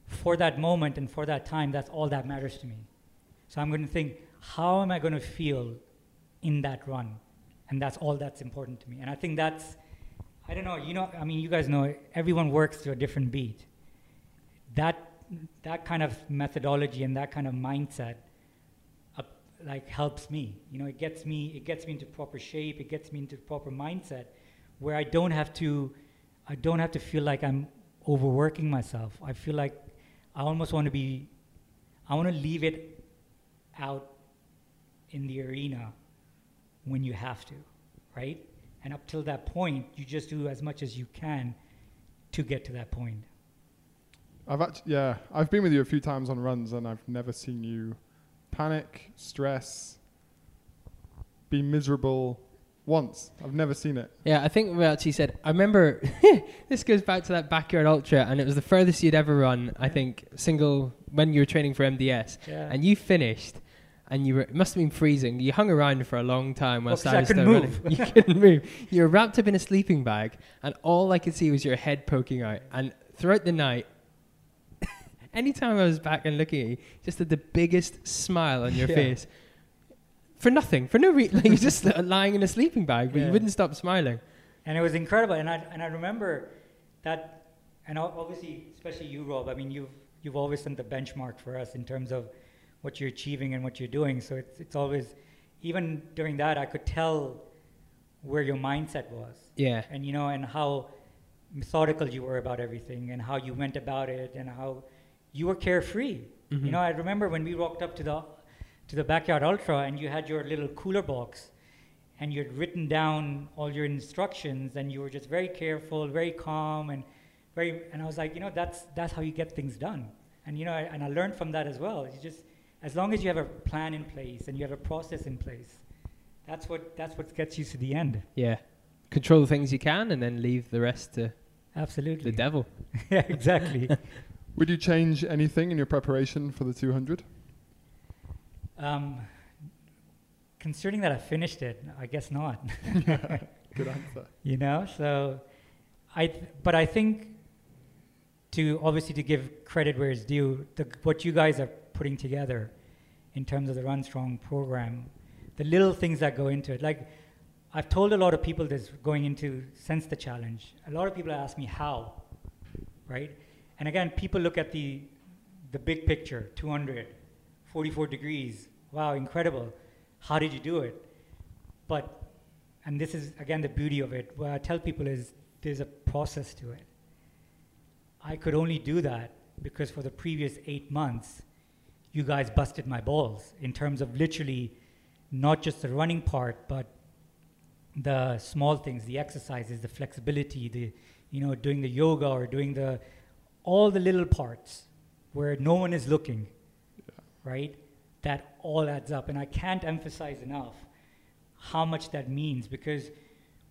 for that moment and for that time, that's all that matters to me. So I'm going to think, how am I going to feel in that run? And that's all that's important to me. And I think that's, I don't know, you know, I mean, you guys know, everyone works to a different beat. That, that kind of methodology and that kind of mindset, uh, like helps me. You know, it gets me, it gets me into proper shape. It gets me into proper mindset, where I don't have to, I don't have to feel like I'm overworking myself. I feel like I almost want to be, I want to leave it out in the arena when you have to, right? And up till that point, you just do as much as you can to get to that point. I've actually, yeah, I've been with you a few times on runs, and I've never seen you panic, stress, be miserable once. I've never seen it. Yeah, I think we actually said. I remember this goes back to that backyard ultra, and it was the furthest you'd ever run. I think single when you were training for MDS, Yeah. and you finished, and you were it must have been freezing. You hung around for a long time whilst Well, whilst 'cause I I was couldn't still move. running. You couldn't move. You were wrapped up in a sleeping bag, and all I could see was your head poking out. And throughout the night. Anytime I was back and looking at you, just had the biggest smile on your Yeah. face. For nothing, for no reason. Like, you're just lying in a sleeping bag, but Yeah. you wouldn't stop smiling. and it was incredible. And I and I remember that, and obviously, especially you, Rob. I mean, you've you've always been the benchmark for us in terms of what you're achieving and what you're doing. So it's it's always, even during that, I could tell where your mindset was, Yeah. and you know, and how methodical you were about everything, and how you went about it, and how you were carefree. Mhm. You know, I remember when we walked up to the to the backyard ultra, and you had your little cooler box, and you had written down all your instructions, and you were just very careful, very calm, and very. And I was like, you know, that's that's how you get things done. And you know, I, and I learned from that as well. You just as long as you have a plan in place and you have a process in place, that's what that's what gets you to the end. Yeah. Control the things you can and then leave the rest to Absolutely. the devil. yeah, exactly. Would you change anything in your preparation for the 200? um, considering that I finished it, I guess not. Good answer. you know so i th- but i think to obviously to give credit where it's due the, what you guys are putting together in terms of the run strong program the little things that go into it like i've told a lot of people this going into sense the challenge a lot of people ask me how right and again people look at the the big picture 200 44 degrees. Wow incredible. How did you do it? But and this is again the beauty of it. What i tell people is there's a process to it. I could only do that because for the previous eight months you guys busted my balls in terms of literally not just the running part but the small things the exercises the flexibility the you know doing the yoga or doing the all the little parts where no one is looking right that all adds up and i can't emphasize enough how much that means because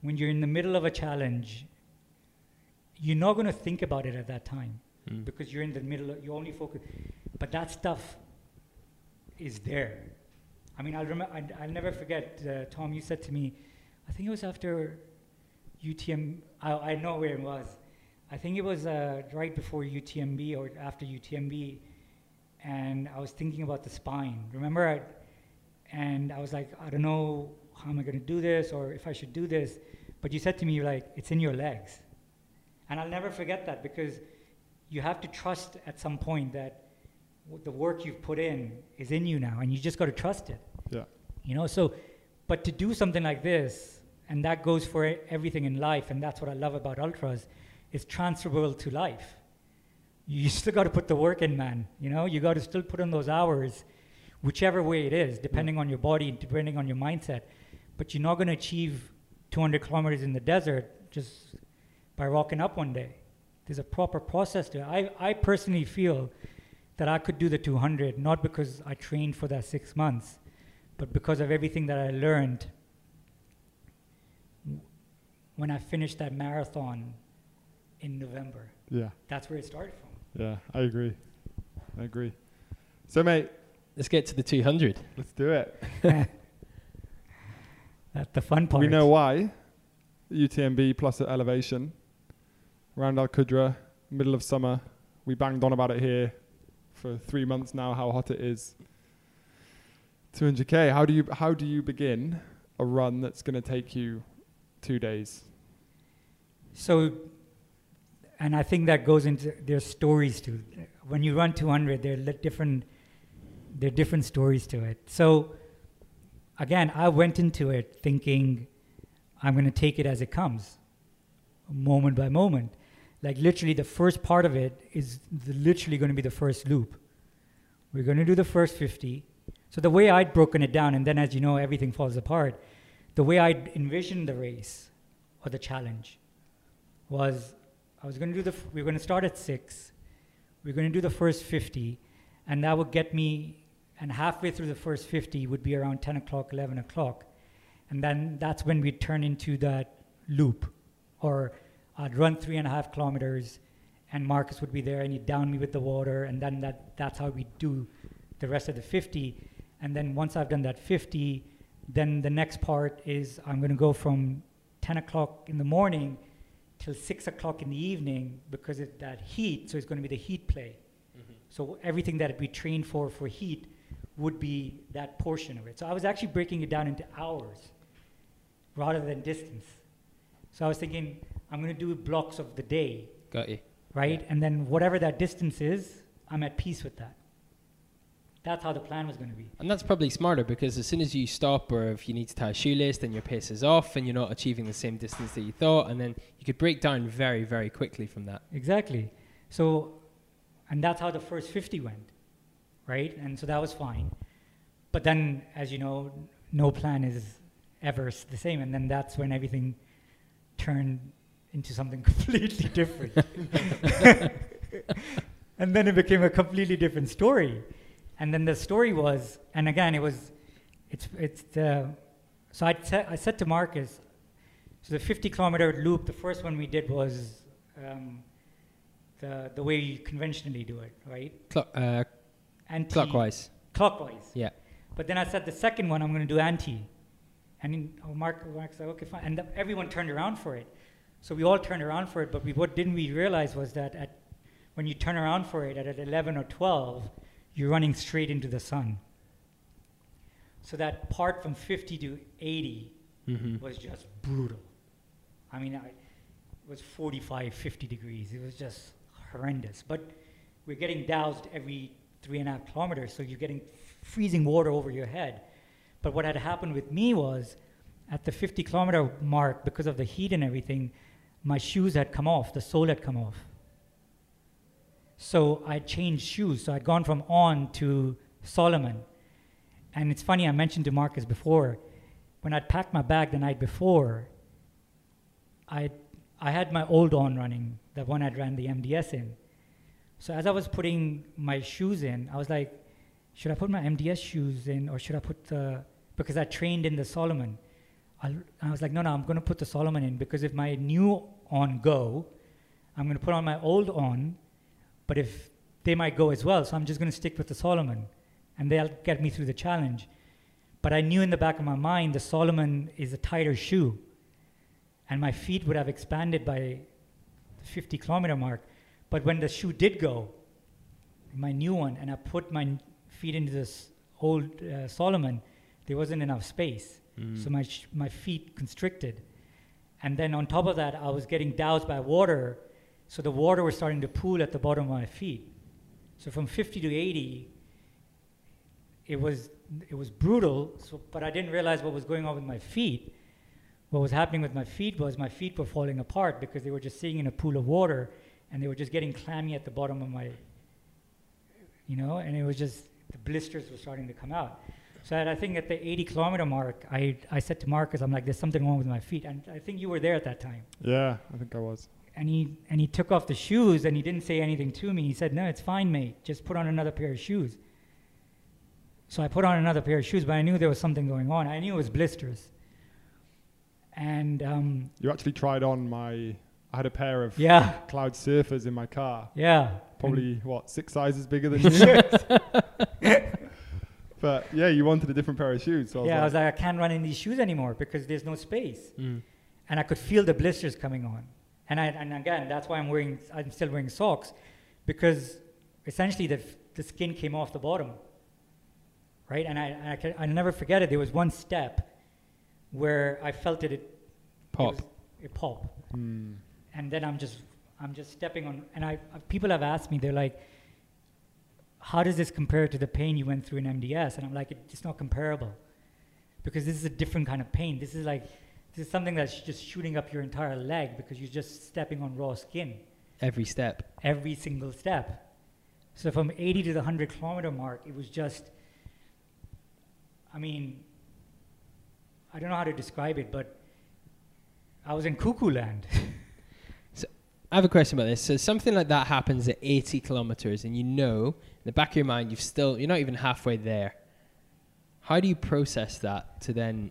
when you're in the middle of a challenge, you're not going to think about it at that time Mm. because you're in the middle, of, you only focus. But that stuff is there. I mean, I'll, remember, I'll never forget, uh, Tom, you said to me, I think it was after UTM, I, I know where it was. I think it was uh, right before UTMB or after UTMB, and I was thinking about the spine. Remember, I, and I was like, I don't know how am I going to do this or if I should do this. But you said to me, you're like, it's in your legs. And I'll never forget that because you have to trust at some point that w- the work you've put in is in you now and you just got to trust it. Yeah. You know, so, but to do something like this, and that goes for everything in life, and that's what I love about ultras, is transferable to life. You still got to put the work in, man. You know, you got to still put in those hours, whichever way it is, depending on your body, depending on your mindset. But you're not going to achieve 200 kilometers in the desert just by rocking up one day. There's a proper process to it. I, I personally feel that I could do the 200 not because I trained for that six months, but because of everything that I learned when I finished that marathon in November, Yeah, that's where it started from. yeah, I agree. I agree. So, mate, Let's get to the 200. let's do it. That's the fun part. We know why. UTMB plus at elevation. Round Al Qudra, middle of summer. We banged on about it here for three months now. How hot it is. 200k. How do you how do you begin a run that's going to take you two days? So, and I think that goes into there's stories too. When you run 200, there are different there are different stories to it. So, again, I went into it thinking I'm going to take it as it comes, moment by moment. Like literally, the first part of it is the, literally going to be the first loop. We're going to do the first 50. So the way I'd broken it down, and then as you know, everything falls apart. The way I'd envisioned the race or the challenge was I was going to do the, we were going to start at six. We are going to do the first 50, and that would get me, and halfway through the first 50 would be around 10 o'clock, 11 o'clock. And then that's when we'd turn into that loop, or I'd run three and a half kilometers, and Marcus would be there, and he'd down me with the water, and then that, that's how we do the rest of the 50. And then once I've done that 50, then the next part is I'm going to go from 10 o'clock in the morning till 6 o'clock in the evening because of that heat. So it's going to be the heat play. Mm-hmm. So everything that we trained for for heat would be that portion of it. So I was actually breaking it down into hours rather than distance. So I was thinking I'm going to do blocks of the day, Got you. right? And then whatever that distance is, I'm at peace with that. That's how the plan was going to be. And that's probably smarter because as soon as you stop or if you need to tie a shoelace, then your pace is off and you're not achieving the same distance that you thought. And then you could break down very, very quickly from that. Exactly. So, and that's how the first 50 went, right? And so that was fine. But then, as you know, no plan is ever the same. And then that's when everything turned into something completely different. and then it became a completely different story. And then the story was, and again, it was, it's, it's the, so I said, I said to Marcus, so the 50 kilometer loop, the first one we did was um, the, the way you conventionally do it, right? Clo- uh, Anti- clockwise. Clockwise. Yeah. But then I said the second one I'm going to do anti. And in, oh, Mark, Mark said, okay, fine. And th- everyone turned around for it. So we all turned around for it, but we, what didn't we realize was that at, when you turn around for it at, at 11 or 12, you're running straight into the sun. So that part from 50 to 80 Mm-hmm. was just brutal. I mean, I, it was 45, 50 degrees. It was just horrendous. But we're getting doused every three and a half kilometers, so you're getting freezing water over your head. But what had happened with me was at the 50 kilometer mark, because of the heat and everything, my shoes had come off, the sole had come off. So I changed shoes. So I'd gone from On to Salomon. And it's funny, I mentioned to Marcus before, when I'd packed my bag the night before, I I had my old on running, the one I'd ran the MDS in. So as I was putting my shoes in, I was like, should I put my MDS shoes in or should I put the because I trained in the Salomon. I'll, I was like, no, no, I'm going to put the Salomon in because if my new on go, I'm going to put on my old on, but if they might go as well, so I'm just going to stick with the Salomon, and they'll get me through the challenge. But I knew in the back of my mind the Salomon is a tighter shoe, and my feet would have expanded by the 50 kilometer mark. But when the shoe did go, my new one, and I put my feet into this old uh, Salomon, there wasn't enough space. So my, sh- my feet constricted. And then on top of that, I was getting doused by water. So the water was starting to pool at the bottom of my feet. So from 50 to 80, it was, it was brutal, so, but I didn't realize what was going on with my feet. What was happening with my feet was my feet were falling apart because they were just sitting in a pool of water and they were just getting clammy at the bottom of my, you know, and it was just, the blisters were starting to come out. So I think at the 80 kilometer mark, I, I said to Marcus, I'm like, there's something wrong with my feet. And I think you were there at that time. Yeah, I think I was. And he, and he took off the shoes and he didn't say anything to me. He said, no, it's fine, mate. Just put on another pair of shoes. So I put on another pair of shoes, but I knew there was something going on. I knew it was blisters. And um, You actually tried on my. I had a pair of yeah, Cloud Surfers in my car. yeah. Probably what six sizes bigger than you. but yeah, you wanted a different pair of shoes. So I was yeah, like, I was like, I can't run in these shoes anymore because there's no space. Mm. and I could feel the blisters coming on. And I, and again, that's why I'm wearing, I'm still wearing socks, because essentially the, the skin came off the bottom, right? And I, and I can, I'll never forget it. There was one step where I felt it, it Pop. It, was, it pop, hmm. and then I'm just, I'm just stepping on. And I, people have asked me, they're like, "How does this compare to the pain you went through in MDS?" And I'm like, "It's not comparable, because this is a different kind of pain. This is like." This is something that's just shooting up your entire leg because you're just stepping on raw skin Every step. every single step. So from 80 to the 100 kilometer mark, it was just, I mean, I don't know how to describe it, but I was in cuckoo land. so I have a question about this. So something like that happens at 80 kilometers, and you know, in the back of your mind, you've still you're not even halfway there. How do you process that to then,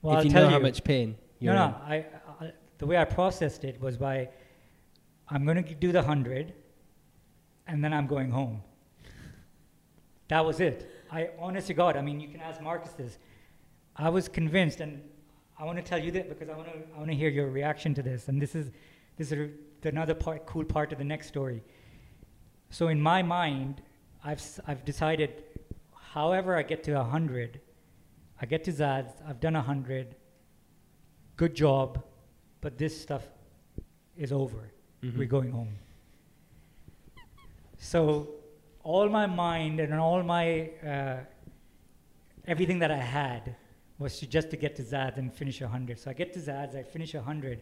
well, if I'll you tell know you. how much pain no, no. I, I, the way I processed it was by, I'm going to do the 100, and then I'm going home. That was it. I, honest to God, I mean, you can ask Marcus this. I was convinced, and I want to tell you that because I want to, I want to hear your reaction to this. And this is, this is another part, cool part of the next story. So in my mind, I've, I've decided, however I get to 100, I get to Zad's, I've done 100, good job, but this stuff is over. Mhm. We're going home. So, all my mind and all my uh, everything that I had was to just to get to Zad's and finish a hundred. So I get to Zad's, I finish a hundred,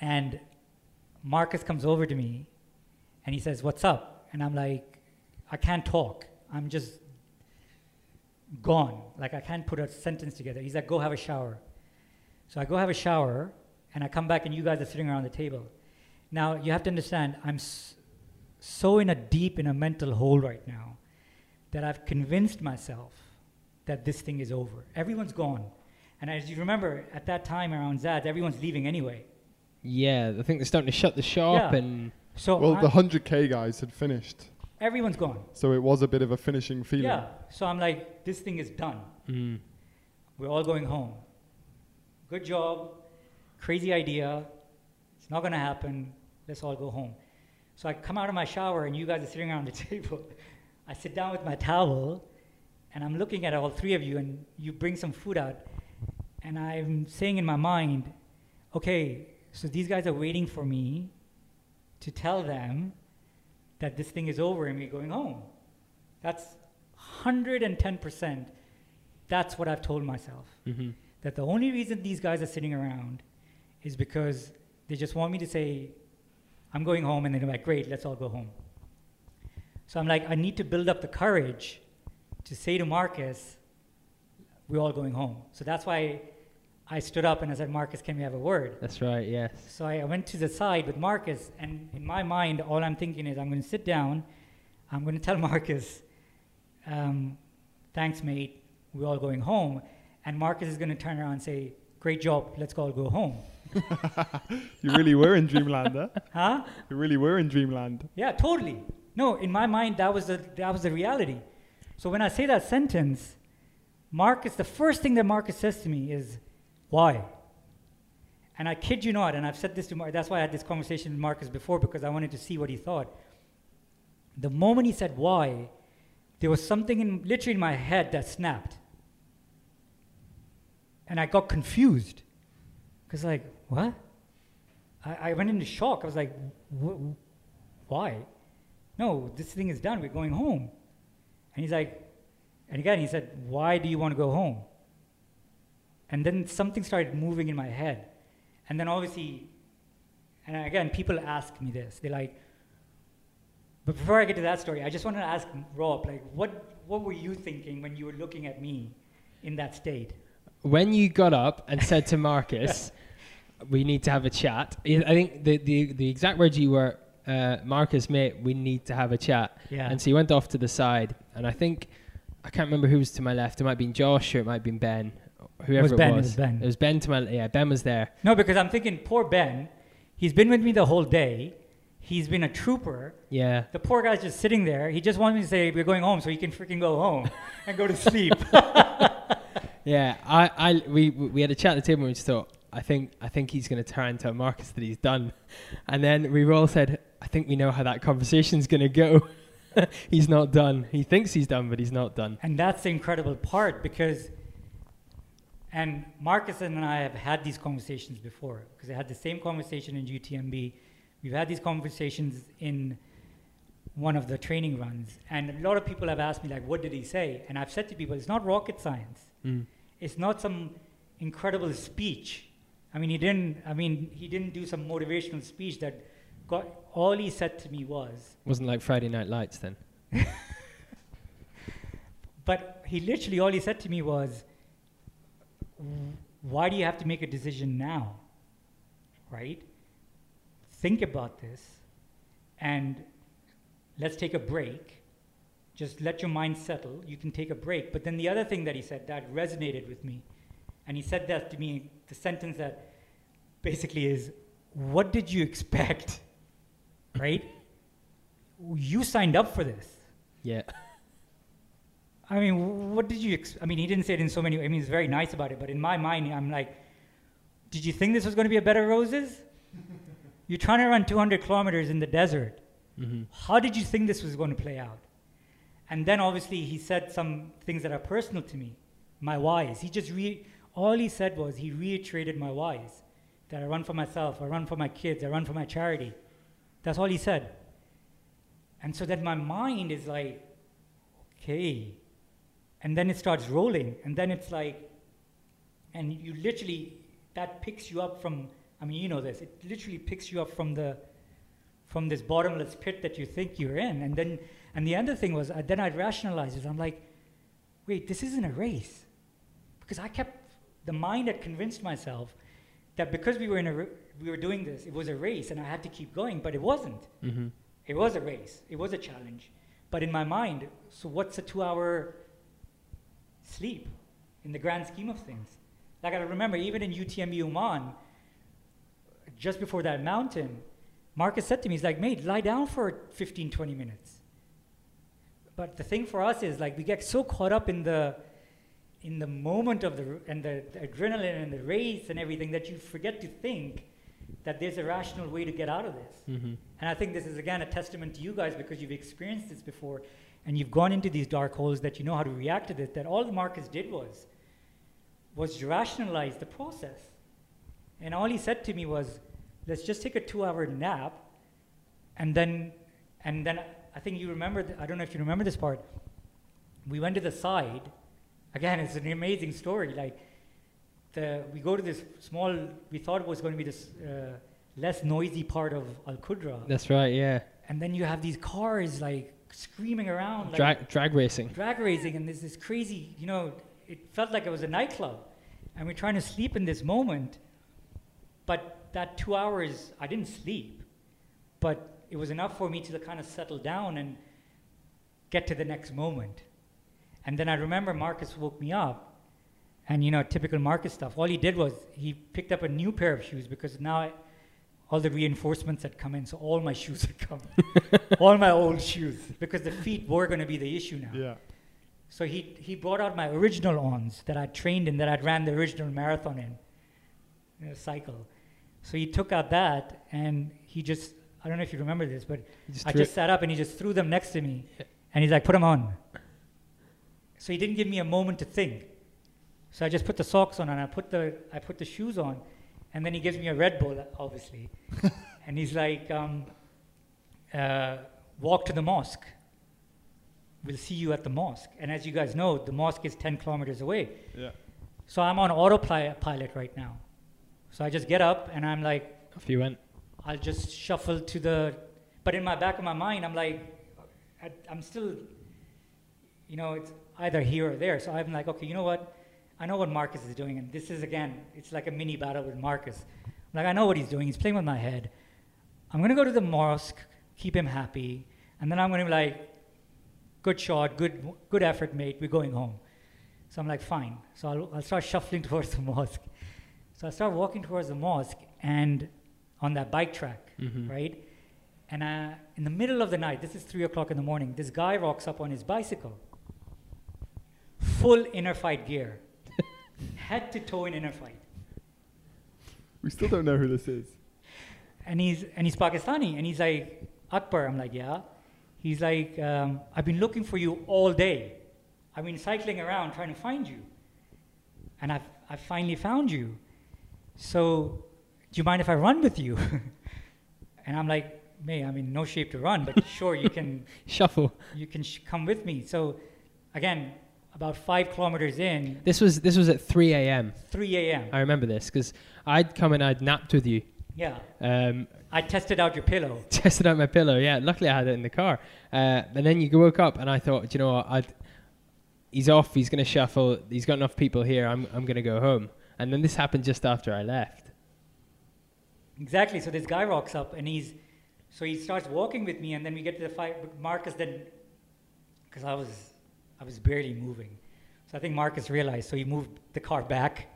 and Marcus comes over to me, and he says, "What's up?" And I'm like, "I can't talk. I'm just gone. Like I can't put a sentence together." He's like, "Go have a shower." So I go have a shower, and I come back, and you guys are sitting around the table. Now you have to understand, I'm so in a deep in a mental hole right now that I've convinced myself that this thing is over. Everyone's gone, and as you remember, at that time around Zad, everyone's leaving anyway. Yeah, I think they're starting to shut the shop, Yeah. and So well, I- the 100k guys had finished, everyone's gone. so it was a bit of a finishing feeling. Yeah. So I'm like, this thing is done. mm, We're all going home. Good job. Crazy idea. It's not to happen. Let's all go home. So I come out of my shower, and you guys are sitting around the table. I sit down with my towel, and I'm looking at all three of you, and you bring some food out. And I'm saying in my mind, okay, so these guys are waiting for me to tell them that this thing is over and we're going home. That's 110%. That's what I've told myself hmm that the only reason these guys are sitting around is because they just want me to say, I'm going home, and then they're like, great, let's all go home. So I'm like, I need to build up the courage to say to Marcus, we're all going home. So that's why I stood up and I said, Marcus, can we have a word? that's right. Yes. So I I went to the side with Marcus, and in my mind, all I'm thinking is, I'm going to sit down, I'm going to tell Marcus, um, thanks, mate, we're all going home. And Marcus is going to turn around and say, great job, let's all go home. You really were in dreamland, huh? Huh? You really were in dreamland. Yeah, totally. No, in my mind, that was the, that was the reality. So when I say that sentence, Marcus, the first thing that Marcus says to me is, why? And I kid you not, and I've said this to Marcus, that's why I had this conversation with Marcus before, because I wanted to see what he thought. The moment he said why, there was something in literally in my head that snapped. And I got confused. Because, like, what? I, I went into shock. I was like, why? No, this thing is done. We're going home. And he's like, and again, he said, why do you want to go home? And then something started moving in my head. And then obviously, and again, people ask me this. They're like, but before I get to that story, I just want to ask Rob, like, what, what were you thinking when you were looking at me in that state? When you got up and said to Marcus, "We need to have a chat," I think the the, the exact words you were, uh, "Marcus, mate, we need to have a chat." Yeah. And so he went off to the side, and I think I can't remember who was to my left. It might have been Josh or it might have been Ben. Whoever it was it Ben, it was. was Ben. It was Ben to my yeah. Ben was there. No, because I'm thinking, poor Ben. He's been with me the whole day. He's been a trooper. Yeah. The poor guy's just sitting there. He just wants me to say we're going home so he can freaking go home and go to sleep. Yeah, I, I, we, we had a chat at the table and we just thought, I think, I think he's going to turn to Marcus that he's done, and then we all said, I think we know how that conversation's going to go. he's not done. He thinks he's done, but he's not done. and that's the incredible part because, and Marcus and I have had these conversations before because I had the same conversation in UTMB. We've had these conversations in one of the training runs, and a lot of people have asked me like, "What did he say?" And I've said to people, "It's not rocket science. Mm. It's not some incredible speech. I mean, he didn't. I mean, he didn't do some motivational speech that got. All he said to me was, Wasn't like Friday Night Lights then. but he literally all he said to me was, "Why do you have to make a decision now? Right? Think about this, and let's take a break. Just let your mind settle. You can take a break." But then the other thing that he said that resonated with me, and he said that to me. The sentence that basically is, "What did you expect?" right? You signed up for this. Yeah. I mean, what did you? Ex- I mean, he didn't say it in so many. I mean, he's very nice about it, but in my mind, I'm like, did you think this was going to be a bed of roses? You're trying to run 200 kilometers in the desert. hmm How did you think this was going to play out? And then obviously he said some things that are personal to me, my whys. He just re- all he said was he reiterated my whys, that I run for myself, I run for my kids, I run for my charity. That's all he said. And so then my mind is like, okay. And then it starts rolling, and then it's like, and you literally that picks you up from. I mean, you know this. It literally picks you up from the from this bottomless pit that you think you're in. And then, and the other thing was, uh, then I'd rationalize it. I'm like, wait, this isn't a race. Because I kept, the mind had convinced myself that because we were in a, we were doing this, it was a race and I had to keep going, but it wasn't. hmm It was a race. It was a challenge. But in my mind, so what's a two hour sleep in the grand scheme of things? Like I remember, even in UTMB Oman, just before that mountain, Marcus said to me, he's like, mate, lie down for 15, 20 minutes. But the thing for us is like we get so caught up in the in the moment of the and the, the adrenaline and the race and everything that you forget to think that there's a rational way to get out of this. hmm And I think this is again a testament to you guys because you've experienced this before and you've gone into these dark holes that you know how to react to this. That all Marcus did was was rationalize the process. And all he said to me was, let's just take a two hour nap and then and then I think you remember I don't know if you remember this part. We went to the side. Again, it's an amazing story. Like the we go to this small we thought it was going to be this uh, less noisy part of Al Qudra. That's right. Yeah. And then you have these cars like screaming around, like Drag drag racing. drag racing, and there's this crazy, you know, it felt like it was a nightclub. And we're trying to sleep in this moment. But that two hours, I didn't sleep. But it was enough for me to kind of settle down and get to the next moment. And then I remember Marcus woke me up. And, you know, typical Marcus stuff. All he did was he picked up a new pair of shoes because now I, all the reinforcements had come in, so all my shoes had come. all my old shoes. Because the feet were going to be the issue now. Yeah. So he, he brought out my original ons that I trained in, that I'd ran the original marathon in, in a cycle. So he took out that and he just, I don't know if you remember this, but just I just it- sat up and he just threw them next to me. And he's like, put them on. So he didn't give me a moment to think. So I just put the socks on and I put the, I put the shoes on. And then he gives me a Red Bull, obviously. and he's like, um, uh, walk to the mosque. We'll see you at the mosque. And as you guys know, the mosque is 10 kilometers away. Yeah. So I'm on autopilot right now. So I just get up and I'm like, Off you went. I'll just shuffle to the. But in my back of my mind, I'm like, I'm still, you know, it's either here or there. So I'm like, okay, you know what? I know what Marcus is doing, and this is again, it's like a mini battle with Marcus. I'm Like I know what he's doing. He's playing with my head. I'm gonna go to the mosque, keep him happy, and then I'm gonna be like, good shot, good, good effort, mate. We're going home. So I'm like, fine. So I'll, I'll start shuffling towards the mosque. So I start walking towards the mosque and on that bike track, Mhm. right? And uh, in the middle of the night, this is three o'clock in the morning, this guy rocks up on his bicycle, full Inner Fight gear, head to toe in Inner Fight. We still don't know who this is. And he's, and he's Pakistani. And he's like, Akbar. I'm like, yeah. He's like, um, I've been looking for you all day. I've been cycling around trying to find you. And I've, I've finally found you. So, do you mind if I run with you? and I'm like, May, I'm in no shape to run, but sure, you can, Shuffle. you can sh- come with me. So, again, about five kilometers in, This was this was at 3 a.m. 3 a.m. I remember this because I'd come and I'd napped with you. Yeah. Um, I tested out your pillow. tested out my pillow. Yeah, luckily I had it in the car. Uh, and then you woke up, and I thought, you know what? I'd, he's off. He's going to shuffle. He's got enough people here. I'm I'm going to go home. And then this happened just after I left. Exactly. So this guy rocks up and he's, so he starts walking with me, and then we get to the fight. but Marcus then, because I was, I was barely moving, so I think Marcus realized. So he moved the car back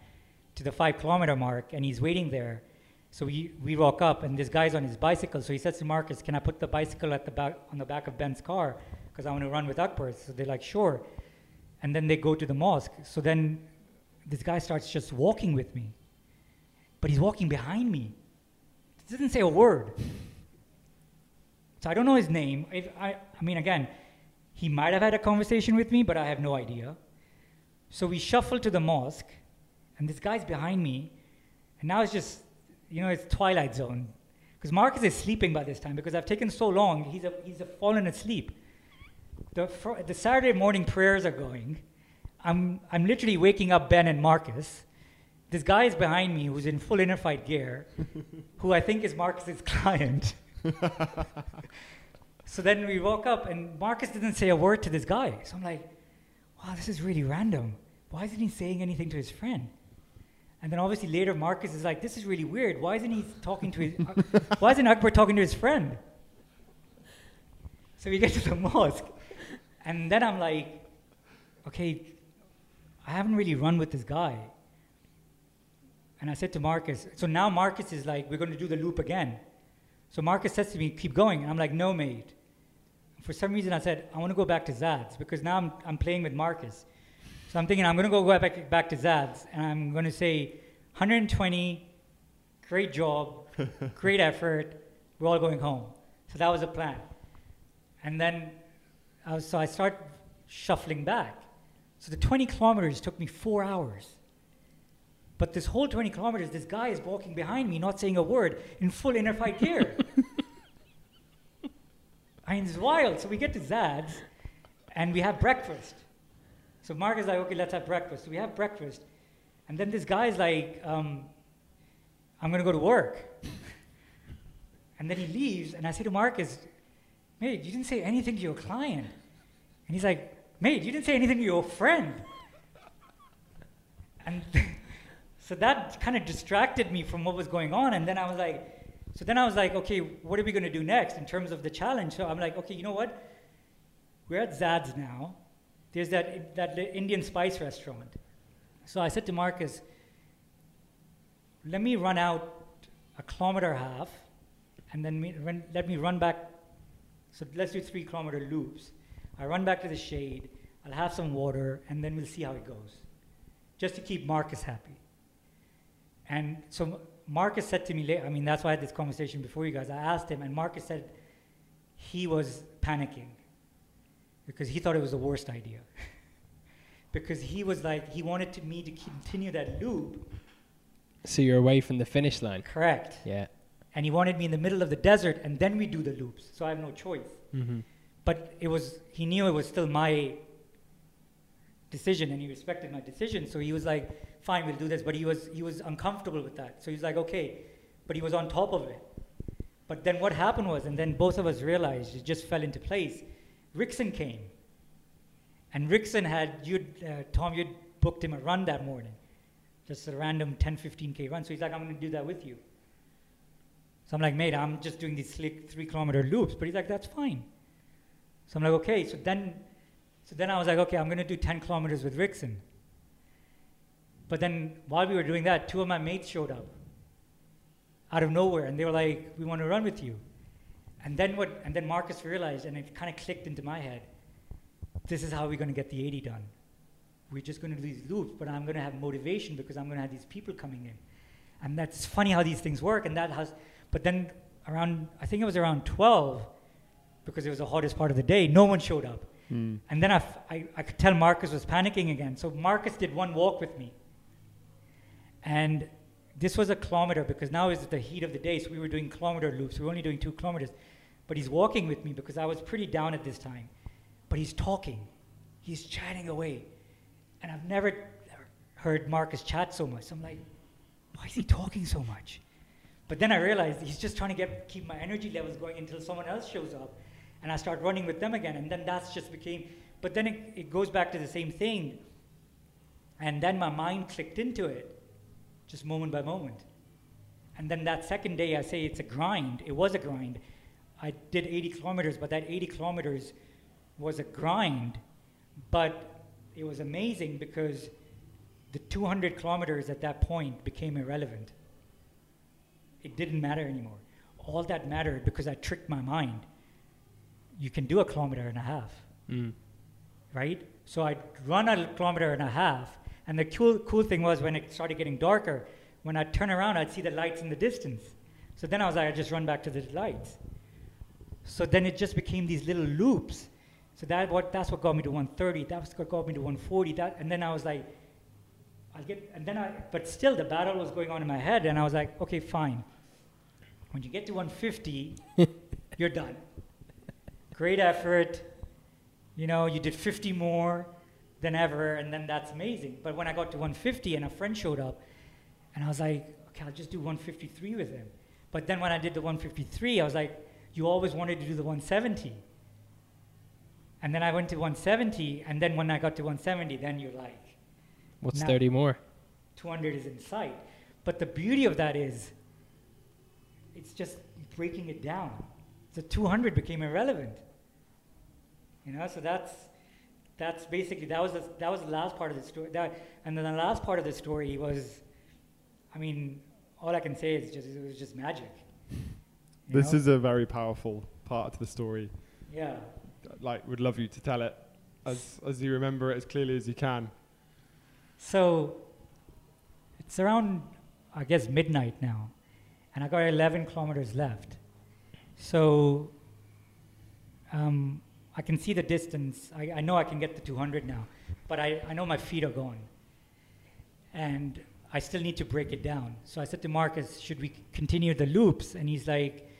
to the five kilometer mark, and he's waiting there. So we we walk up, and this guy's on his bicycle. So he says to Marcus, "Can I put the bicycle at the back on the back of Ben's car? Because I want to run with Akbar." So they're like, "Sure." And then they go to the mosque. So then this guy starts just walking with me, but he's walking behind me. Doesn't say a word. So I don't know his name. If I, I mean, again, he might have had a conversation with me, but I have no idea. So we shuffle to the mosque, and this guy's behind me, and now it's just, you know, it's twilight zone. Because Marcus is sleeping by this time because I've taken so long, he's, a, he's a fallen asleep. The, fr- the Saturday morning prayers are going. I'm, I'm literally waking up Ben and Marcus. This guy is behind me who's in full Inner Fight gear, who I think is Marcus's client. so then we woke up, and Marcus didn't say a word to this guy. So I'm like, wow, this is really random. Why isn't he saying anything to his friend? And then obviously later, Marcus is like, this is really weird. Why isn't he talking to his, uh, why isn't Akbar talking to his friend? So we get to the mosque, and then I'm like, okay, I haven't really run with this guy. And I said to Marcus, so now Marcus is like, we're going to do the loop again. So Marcus says to me, keep going. And I'm like, no, mate. For some reason, I said, I want to go back to Zad's because now I'm, I'm playing with Marcus. So I'm thinking, I'm going to go back, back to Zad's and I'm going to say, 120, great job, great effort, we're all going home. So that was the plan. And then, I was, so I start shuffling back. So the 20 kilometers took me four hours. But this whole 20 kilometers, this guy is walking behind me, not saying a word, in full Inner Fight gear. I mean, it's wild. So we get to Zad's, and we have breakfast. So Mark is like, okay, let's have breakfast. So we have breakfast. And then this guy's like, um, I'm going to go to work. and then he leaves, and I say to Marcus, mate, you didn't say anything to your client. And he's like, mate, you didn't say anything to your friend. And so that kind of distracted me from what was going on. And then I was like, so then I was like, okay, what are we going to do next in terms of the challenge? So I'm like, okay, you know what? We're at Zad's now. There's that, that Indian spice restaurant. So I said to Marcus, let me run out a kilometer half, and then me, run, let me run back. So let's do three kilometer loops. I run back to the shade, I'll have some water, and then we'll see how it goes. Just to keep Marcus happy. And so Marcus said to me, la- I mean, that's why I had this conversation before you guys. I asked him, and Marcus said he was panicking because he thought it was the worst idea. because he was like, he wanted to, me to continue that loop. So you're away from the finish line. Correct. Yeah. And he wanted me in the middle of the desert, and then we do the loops. So I have no choice. Mm-hmm. But it was, he knew it was still my decision, and he respected my decision. So he was like, fine, we'll do this. But he was, he was uncomfortable with that. So he was like, okay. But he was on top of it. But then what happened was, and then both of us realized it just fell into place. Rickson came. And Rickson had, you'd, uh, Tom, you'd booked him a run that morning. Just a random 10, 15K run. So he's like, I'm going to do that with you. So I'm like, mate, I'm just doing these slick three kilometer loops. But he's like, that's fine. So I'm like, okay. So then So then I was like, okay, I'm going to do 10 kilometers with Rickson. But then while we were doing that, two of my mates showed up out of nowhere, and they were like, we want to run with you. And then what? And then Marcus realized, and it kind of clicked into my head. This is how we're going to get the 80 done. We're just going to do these loops, but I'm going to have motivation because I'm going to have these people coming in. And that's funny how these things work. And that has, but then around, I think it was around 12, because it was the hottest part of the day, no one showed up. Mm. And then I, I could tell Marcus was panicking again. So Marcus did one walk with me. And this was a kilometer because now is the heat of the day, so we were doing kilometer loops. We were only doing two kilometers. But he's walking with me because I was pretty down at this time. But he's talking, he's chatting away. And I've never heard Marcus chat so much. So I'm like, why is he talking so much? But then I realized he's just trying to get keep my energy levels going until someone else shows up, and I start running with them again. And then that's just became. But then it, it goes back to the same thing. And then my mind clicked into it, just moment by moment. And then that second day, I say it's a grind. It was a grind. I did 80 kilometers, but that 80 kilometers was a grind. But it was amazing because the 200 kilometers at that point became irrelevant. It didn't matter anymore. All that mattered because I tricked my mind. You can do a kilometer and a half, Mm. right? So I'd run a kilometer and a half, and the cool, cool thing was when it started getting darker, when I'd turn around, I'd see the lights in the distance. So then I was like, I'd just run back to the lights. So then it just became these little loops. So that what that's what got me to 130. That's what got me to 140. That and then I was like, I'll get and then I but still the battle was going on in my head and I was like, okay, fine. When you get to 150, you're done. Great effort. You know, you did 50 more than ever, and then that's amazing. But when I got to 150 and a friend showed up, and I was like, okay, I'll just do 153 with him. But then when I did the 153, I was like, you always wanted to do the 170. And then I went to 170, and then when I got to 170, then you're like, What's 30 more? 200 is in sight. But the beauty of that is, it's just breaking it down. So 200 became irrelevant. You know, so that's that's basically that was the, that was the last part of the story. That, and then the last part of the story was, I mean, all I can say is just it was just magic. This know? is a very powerful part to the story. yeah. Like, would love you to tell it as as you remember it as clearly as you can. So it's around, I guess, midnight now, and I got 11 kilometers left. So um, I can see the distance. I, I know I can get to 200 now, but I, I know my feet are gone. And I still need to break it down. So I said to Marcus, should we continue the loops? And he's like,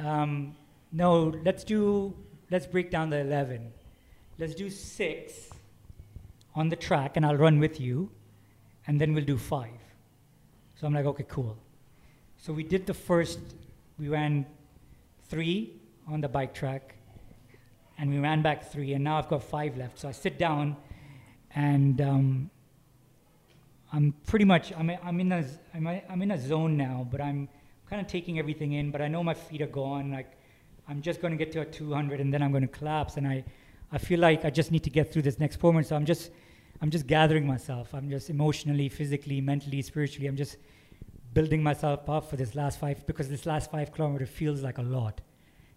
um, no, let's do, let's break down the 11. Let's do six on the track and I'll run with you, and then we'll do five. So I'm like, okay, cool. So we did the first, we ran three on the bike track, and we ran back three, and now I've got five left. So I sit down, and um, I'm pretty much, I'm, I'm, in a, I'm, a, I'm in a zone now, but I'm kind of taking everything in, but I know my feet are gone. Like, I'm just going to get to a 200, and then I'm going to collapse, and I, I feel like I just need to get through this next four minutes. So I'm just, I'm just gathering myself. I'm just emotionally, physically, mentally, spiritually. I'm just building myself up for this last five because this last five kilometer feels like a lot,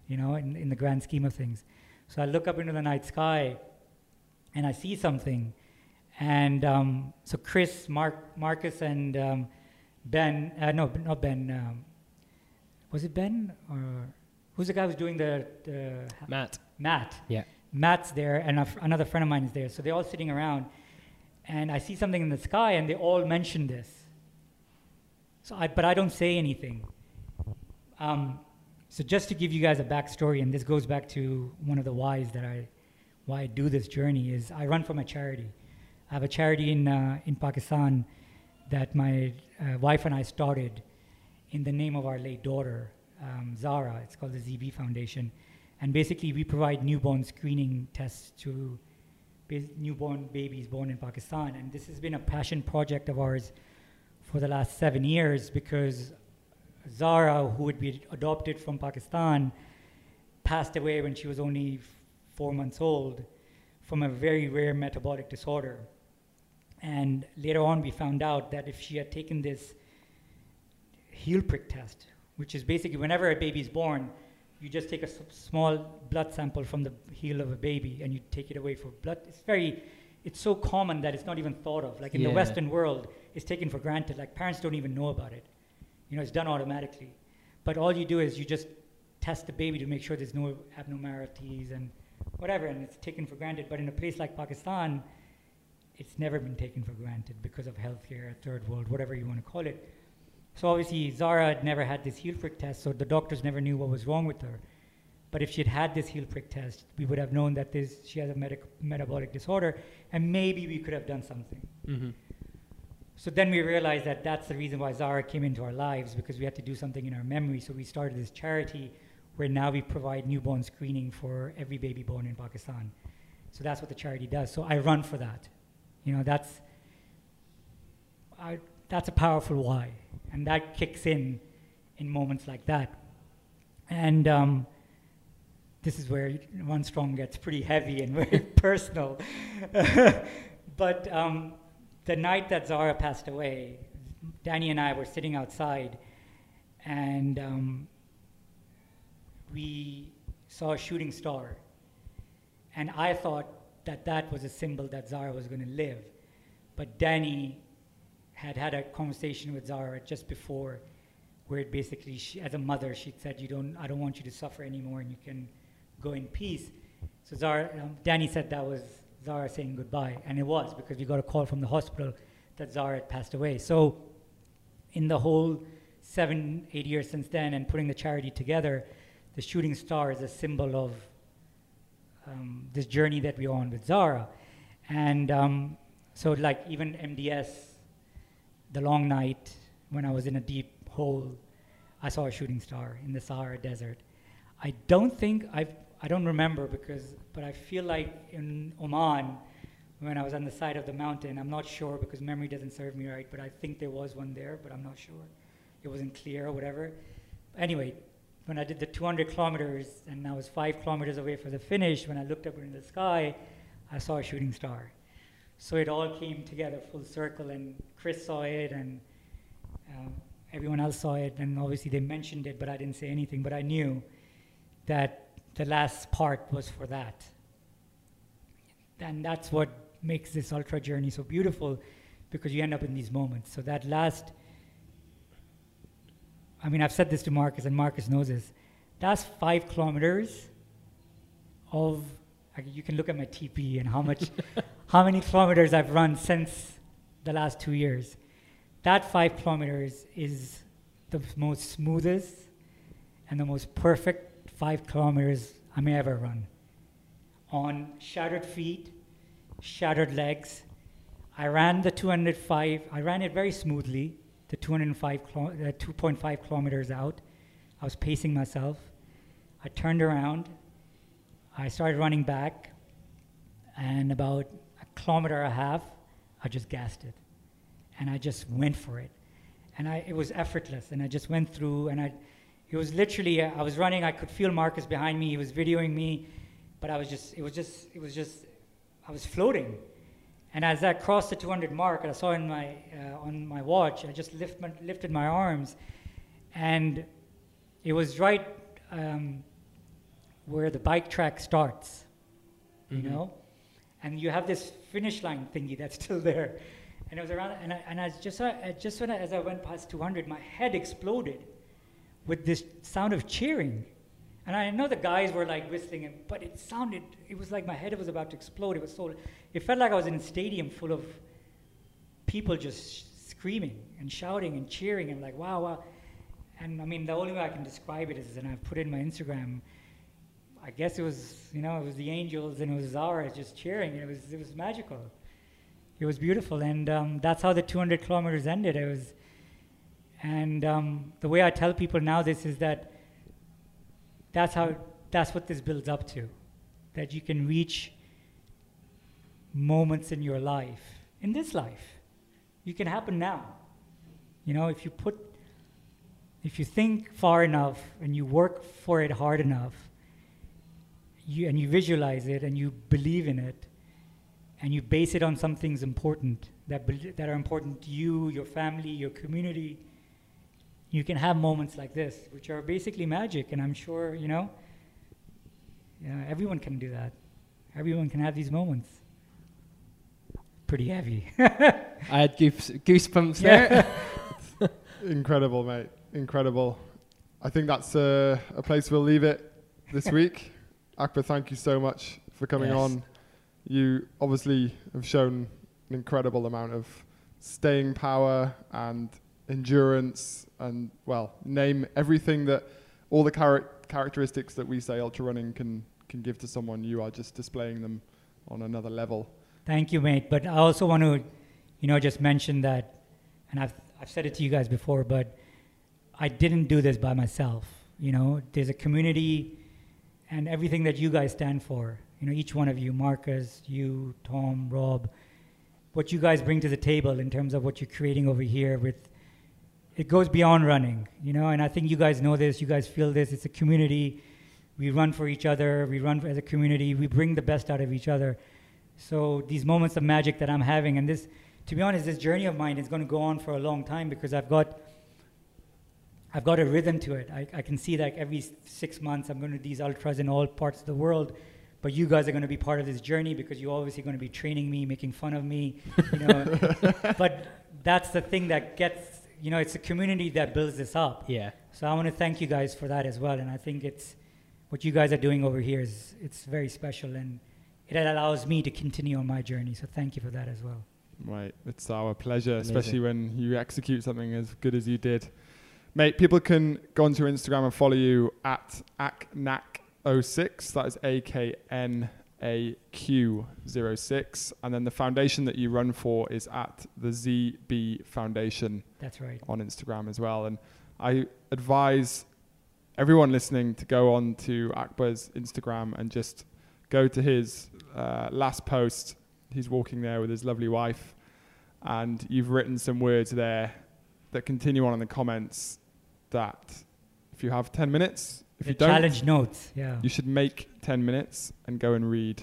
you know, in, in the grand scheme of things. So I look up into the night sky, and I see something, and um, so Chris, Mark, Marcus, and um, Ben. Uh, no, not Ben. Um, was it Ben or who's the guy who's doing the, the Matt. Matt? Yeah. Matt's there, and f- another friend of mine is there. So they're all sitting around, and I see something in the sky, and they all mention this. So I, but I don't say anything. Um, so just to give you guys a backstory, and this goes back to one of the whys that I, why I do this journey is I run for my charity. I have a charity in uh, in Pakistan that my uh, wife and I started in the name of our late daughter, um, Zara. It's called the ZB Foundation. And basically, we provide newborn screening tests to newborn babies born in Pakistan. And this has been a passion project of ours for the last seven years because Zara, who would be adopted from Pakistan, passed away when she was only four months old from a very rare metabolic disorder. And later on, we found out that if she had taken this heel prick test, which is basically whenever a baby is born, you just take a small blood sample from the heel of a baby and you take it away for blood. It's very, it's so common that it's not even thought of. Like in the Western world, it's taken for granted. Like parents don't even know about it. You know, it's done automatically. But all you do is you just test the baby to make sure there's no abnormalities and whatever, and it's taken for granted. But in a place like Pakistan, it's never been taken for granted because of healthcare, third world, whatever you want to call it. So obviously, Zara had never had this heel prick test, so the doctors never knew what was wrong with her. But if she'd had this heel prick test, we would have known that this, she has a metabolic disorder, and maybe we could have done something. Mm-hmm. So then we realized that that's the reason why Zara came into our lives because we had to do something in our memory. So we started this charity where now we provide newborn screening for every baby born in Pakistan. So that's what the charity does. So I run for that. You know, that's I, that's a powerful why, and that kicks in in moments like that. And um, this is where Run Strong gets pretty heavy and very personal. but um, the night that Zara passed away, Danny and I were sitting outside, and um, we saw a shooting star. And I thought that that was a symbol that Zara was going to live. But Danny had had a conversation with Zara just before, where it basically, she, as a mother, she said, "You don't, I don't want you to suffer anymore, and you can go in peace." So Zara, um, Danny said that was Zara saying goodbye, and it was because we got a call from the hospital that Zara had passed away. So, in the whole seven, eight years since then, and putting the charity together, the shooting star is a symbol of um, this journey that we're on with Zara, and um, so like even MDS, the long night when I was in a deep hole, I saw a shooting star in the Sahara Desert. I don't think I've I don't remember because, but I feel like in Oman, when I was on the side of the mountain, I'm not sure because memory doesn't serve me right, but I think there was one there, but I'm not sure. It wasn't clear or whatever. Anyway, when I did the 200 kilometers and I was five kilometers away from the finish, when I looked up into the sky, I saw a shooting star. So it all came together full circle, and Chris saw it, and um, everyone else saw it, and obviously they mentioned it, but I didn't say anything. But I knew that the last part was for that. And that's what makes this ultra journey so beautiful because you end up in these moments. So that last, I mean, I've said this to Marcus, and Marcus knows this. That's five kilometers of, like, you can look at my TP and how much, how many kilometers I've run since the last two years. That five kilometers is the most smoothest and the most perfect five kilometers I may ever run. On shattered feet, shattered legs. I ran the 205, I ran it very smoothly, the 205 kilo, uh, 2.5 kilometers out. I was pacing myself. I turned around. I started running back. And about a kilometer and a half, I just gassed it. And I just went for it. And I, it was effortless. And I just went through, and I, it was literally, uh, I was running, I could feel Marcus behind me, he was videoing me, but I was just, it was just, it was just, I was floating. And as I crossed the 200 mark, I saw in my, uh, on my watch, I just lift my, lifted my arms, and it was right um, where the bike track starts, you Mhm. know? And you have this finish line thingy that's still there. And it was around, and I, and I just, I just when I, as I went past 200, my head exploded with this sound of cheering. And I know the guys were like whistling, but it sounded, it was like my head was about to explode. It was so, it felt like I was in a stadium full of people just screaming and shouting and cheering and like, wow, wow. And I mean, the only way I can describe it is, and I've put it in my Instagram, I guess it was, you know, it was the angels and it was Zara just cheering. It was, it was magical. It was beautiful. And um, that's how the 200 kilometers ended. It was, and um, the way I tell people now this is that that's how that's what this builds up to that you can reach moments in your life in this life. You can happen now. You know if you put if you think far enough and you work for it hard enough you and you visualize it and you believe in it and you base it on some things important that that are important to you, your family, your community, you can have moments like this, which are basically magic. And I'm sure you know, yeah, everyone can do that. Everyone can have these moments. Pretty heavy. I had goose, goosebumps Yeah. there. Incredible, mate. Incredible. I think that's uh, a place we'll leave it this week. Akbar, thank you so much for coming Yes. on. You obviously have shown an incredible amount of staying power and endurance and, well, name everything that all the char- characteristics that we say ultra running can, can give to someone. You are just displaying them on another level. Thank you, mate. But I also want to, you know, just mention that, and I've I've said it to you guys before, but I didn't do this by myself. You know, there's a community, and everything that you guys stand for. You know, each one of you, Marcus, you, Tom, Rob, what you guys bring to the table in terms of what you're creating over here with. It goes beyond running, you know, and I think you guys know this. You guys feel this. It's a community. We run for each other. We run as a community. We bring the best out of each other. So these moments of magic that I'm having, and this, to be honest, this journey of mine is going to go on for a long time because I've got, I've got a rhythm to it. I, I can see that every six months I'm going to do these ultras in all parts of the world. But you guys are going to be part of this journey because you're obviously going to be training me, making fun of me, you know. but that's the thing that gets, you know, it's a community that builds this up. Yeah. So I want to thank you guys for that as well. And I think it's what you guys are doing over here is it's very special and it allows me to continue on my journey. So thank you for that as well. Right, it's our pleasure, Amazing. especially when you execute something as good as you did. Mate, people can go onto Instagram and follow you at aknaq06. That is A K N A Q 06. And then the foundation that you run for is at the ZB Foundation That's right. on Instagram as well. And I advise everyone listening to go on to Akbar's Instagram and just go to his uh, last post. He's walking there with his lovely wife, and you've written some words there that continue on in the comments. That if you have 10 minutes, if you don't, challenge notes. Yeah. you should make 10 minutes and go and read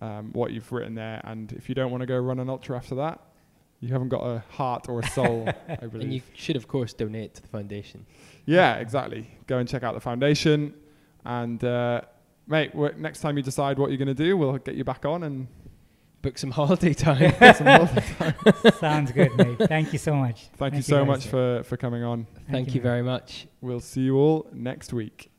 um, what you've written there. And if you don't want to go run an ultra after that, you haven't got a heart or a soul, I believe. And you should, of course, donate to the foundation. Yeah, exactly. Go and check out the foundation, and uh, mate, we next time you decide what you're going to do, we'll get you back on and Book some holiday time. some holiday time. Sounds good, mate. Thank you so much. Thank, you so guys. much for for coming on. Thank you mate. very much. We'll see you all next week.